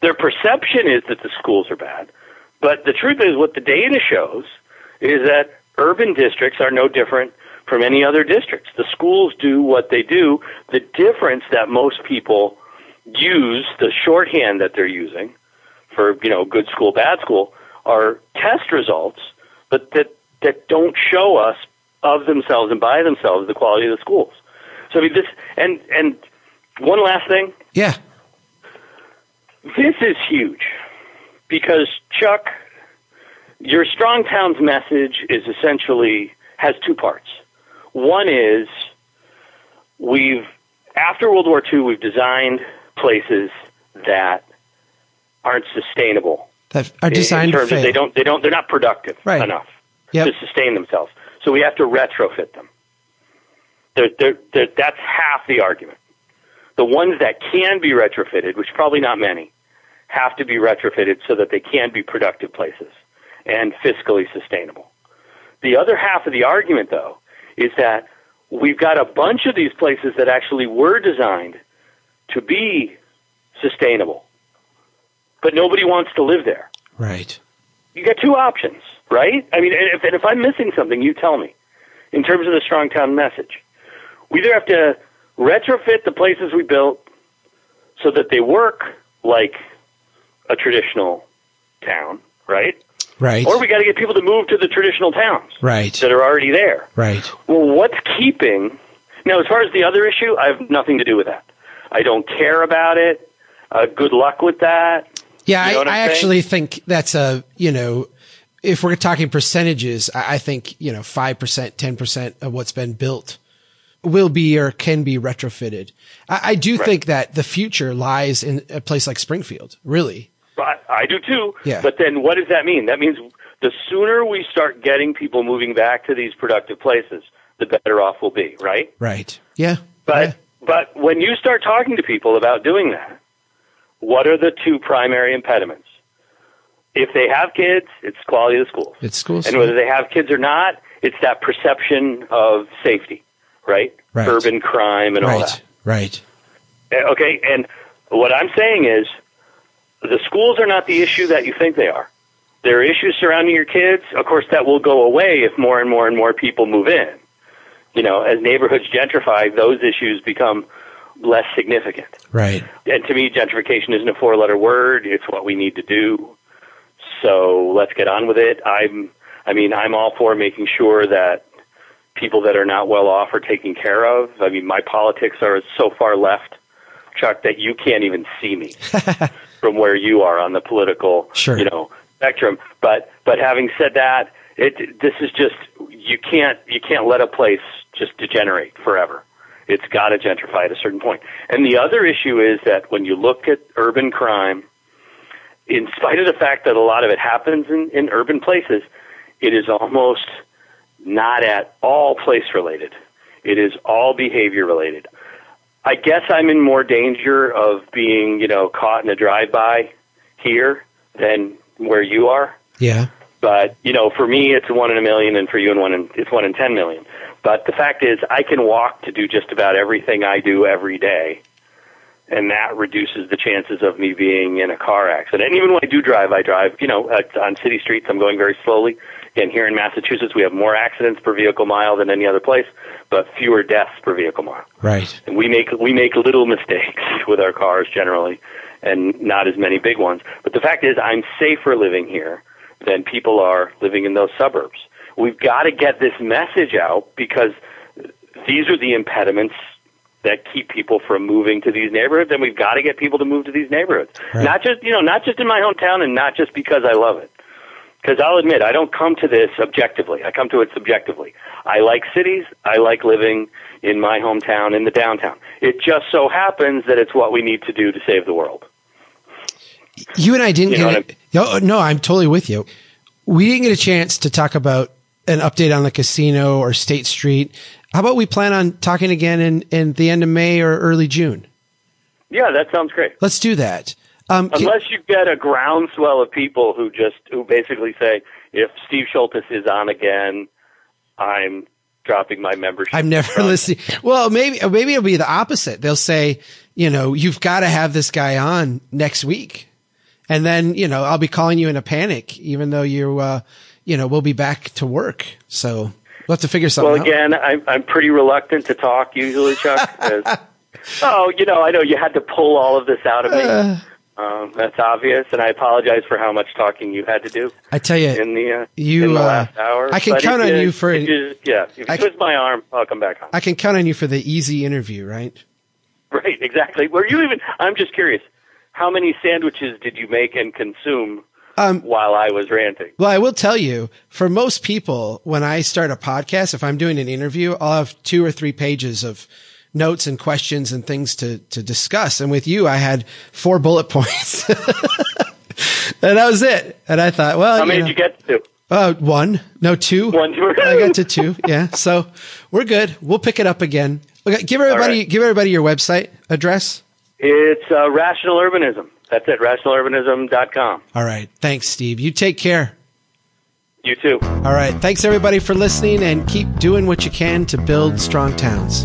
Speaker 1: Their perception is that the schools are bad. But the truth is what the data shows is that urban districts are no different from any other districts. The schools do what they do. The difference that most people use, the shorthand that they're using for, you know, good school, bad school, are test results, but that, that don't show us of themselves and by themselves the quality of the schools. So I mean this and and one last thing,
Speaker 3: Yeah.
Speaker 1: this is huge because Chuck, your strong towns message is essentially has two parts. One is we've after World War II we've designed places that aren't sustainable
Speaker 3: That are designed
Speaker 1: in
Speaker 3: to
Speaker 1: terms of they don't they don't they're not productive
Speaker 3: Right.
Speaker 1: enough
Speaker 3: Yep.
Speaker 1: to sustain themselves. So we have to retrofit them. They're, they're, they're, that's half the argument. The ones that can be retrofitted, which probably not many, have to be retrofitted so that they can be productive places and fiscally sustainable. The other half of the argument, though, is that we've got a bunch of these places that actually were designed to be sustainable, but nobody wants to live there
Speaker 3: right.
Speaker 1: you got two options, right? I mean, and if, and if I'm missing something, you tell me. In terms of the strong town message, we either have to retrofit the places we built so that they work like a traditional town, right?
Speaker 3: Right.
Speaker 1: Or we got to get people to move to the traditional towns
Speaker 3: right.
Speaker 1: that are already there.
Speaker 3: Right.
Speaker 1: Well, what's keeping? Now, as far as the other issue, I have nothing to do with that. I don't care about it. Uh, good luck with that.
Speaker 3: Yeah,
Speaker 1: You know
Speaker 3: I, I actually think that's a, you know, if we're talking percentages, I I think, you know, 5%, 10% of what's been built will be or can be retrofitted. I, I do think that the future lies in a place like Springfield, really.
Speaker 1: I, I do too.
Speaker 3: Yeah.
Speaker 1: But then what does that mean? That means the sooner we start getting people moving back to these productive places, the better off we'll be, right?
Speaker 3: Right. Yeah.
Speaker 1: But
Speaker 3: Yeah.
Speaker 1: but when you start talking to people about doing that, what are the two primary impediments? If they have kids, it's quality of the schools.
Speaker 3: It's schools.
Speaker 1: And whether they have kids or not, it's that perception of safety, right?
Speaker 3: Right.
Speaker 1: Urban crime and all that.
Speaker 3: Right.
Speaker 1: Uh, Okay, and what I'm saying is the schools are not the issue that you think they are. There are issues surrounding your kids. Of course, that will go away if more and more and more people move in. You know, as neighborhoods gentrify, those issues become less significant.
Speaker 3: Right.
Speaker 1: And to me, gentrification isn't a four letter word. It's what we need to do. So let's get on with it. I'm, I mean, I'm all for making sure that people that are not well off are taken care of. I mean, my politics are so far left, Chuck, that you can't even see me from where you are on the political,
Speaker 3: Sure.
Speaker 1: you know, spectrum. But, but having said that, it, this is just, you can't, you can't let a place just degenerate forever. It's got to gentrify at a certain point. And the other issue is that when you look at urban crime, in spite of the fact that a lot of it happens in, in urban places, it is almost not at all place related. It is all behavior related. I guess I'm in more danger of being, you know, caught in a drive-by here than where you are.
Speaker 3: Yeah.
Speaker 1: But you know, for me, it's one in a million, and for you, and one in it's one in ten million. But the fact is, I can walk to do just about everything I do every day, and that reduces the chances of me being in a car accident. And even when I do drive, I drive, you know, uh, on city streets. I'm going very slowly. Again, here in Massachusetts, we have more accidents per vehicle mile than any other place, but fewer deaths per vehicle mile.
Speaker 3: Right.
Speaker 1: And we make we make little mistakes with our cars generally, and not as many big ones. But the fact is, I'm safer living here than people are living in those suburbs. We've got to get this message out because these are the impediments that keep people from moving to these neighborhoods, and we've got to get people to move to these neighborhoods.
Speaker 3: Right.
Speaker 1: Not just you know, not just in my hometown, and not just because I love it. Because I'll admit, I don't come to this objectively. I come to it subjectively. I like cities. I like living in my hometown, in the downtown. It just so happens that it's what we need to do to save the world.
Speaker 3: You and I didn't
Speaker 1: You know
Speaker 3: get. Oh, no, I'm totally with you. We didn't get a chance to talk about an update on the casino or State Street. How about we plan on talking again in, in the end of May or early June?
Speaker 1: Yeah, that sounds great.
Speaker 3: Let's do that. Um, can-
Speaker 1: Unless you get a groundswell of people who just who basically say, if Steve Shultis is on again, I'm dropping my membership.
Speaker 3: I'm never listening. Well, maybe maybe it'll be the opposite. They'll say, you know, you've got to have this guy on next week, and then you know I'll be calling you in a panic, even though you, uh, you know, we'll be back to work. So we'll have to figure something out.
Speaker 1: Well,
Speaker 3: out.
Speaker 1: again, I'm I'm pretty reluctant to talk usually, Chuck. oh, you know, I know you had to pull all of this out of me. Um, that's obvious, and I apologize for how much talking you had to do
Speaker 3: I tell you,
Speaker 1: in the uh,
Speaker 3: you,
Speaker 1: in the
Speaker 3: uh,
Speaker 1: last hour.
Speaker 3: I can
Speaker 1: But
Speaker 3: count on you for-
Speaker 1: yeah. If you
Speaker 3: I
Speaker 1: twist my arm, I'll come back on.
Speaker 3: I can count on you for the easy interview, right?
Speaker 1: Right, exactly. Were you even? I'm just curious. How many sandwiches did you make and consume
Speaker 3: Um,
Speaker 1: while I was ranting?
Speaker 3: Well, I will tell you, for most people, when I start a podcast, if I'm doing an interview, I'll have two or three pages of notes and questions and things to, to discuss. And with you, I had four bullet points. and that was it. And I thought, well,
Speaker 1: How
Speaker 3: you
Speaker 1: many
Speaker 3: know,
Speaker 1: did you get to?
Speaker 3: uh, one, no, two.
Speaker 1: One.
Speaker 3: I got to two. Yeah. So we're good. We'll pick it up again. Okay. Give everybody,
Speaker 1: right.
Speaker 3: give everybody your website address.
Speaker 1: It's uh, rational urbanism. That's it. Rationalurbanism.com.
Speaker 3: All right. Thanks, Steve. You take care.
Speaker 1: You too.
Speaker 3: All right. Thanks everybody for listening and keep doing what you can to build strong towns.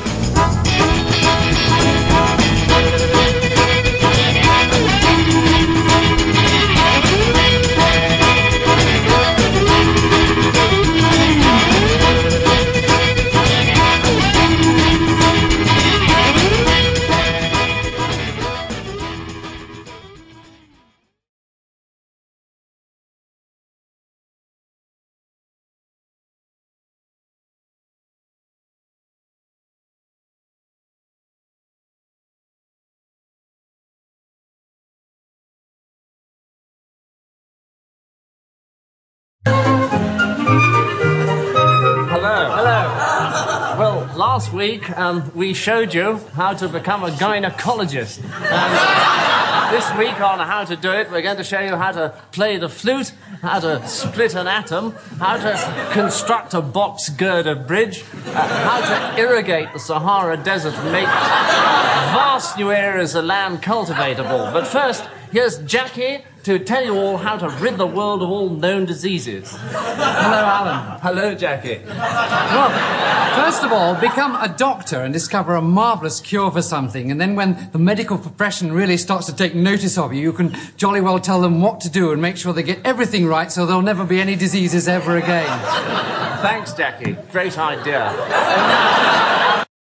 Speaker 4: Last week um, we showed you how to become a gynecologist. And this week on How to Do It, we're going to show you how to play the flute, how to split an atom, how to construct a box girder bridge, uh, how to irrigate the Sahara Desert and make vast new areas of land cultivatable. But first, here's Jackie to tell you all how to rid the world of all known diseases.
Speaker 5: Hello, Alan.
Speaker 4: Hello, Jackie.
Speaker 5: Well, first of all, become a doctor and discover a marvelous cure for something. And then when the medical profession really starts to take notice of you, you can jolly well tell them what to do and make sure they get everything right so there'll never be any diseases ever again.
Speaker 4: Thanks, Jackie. Great idea.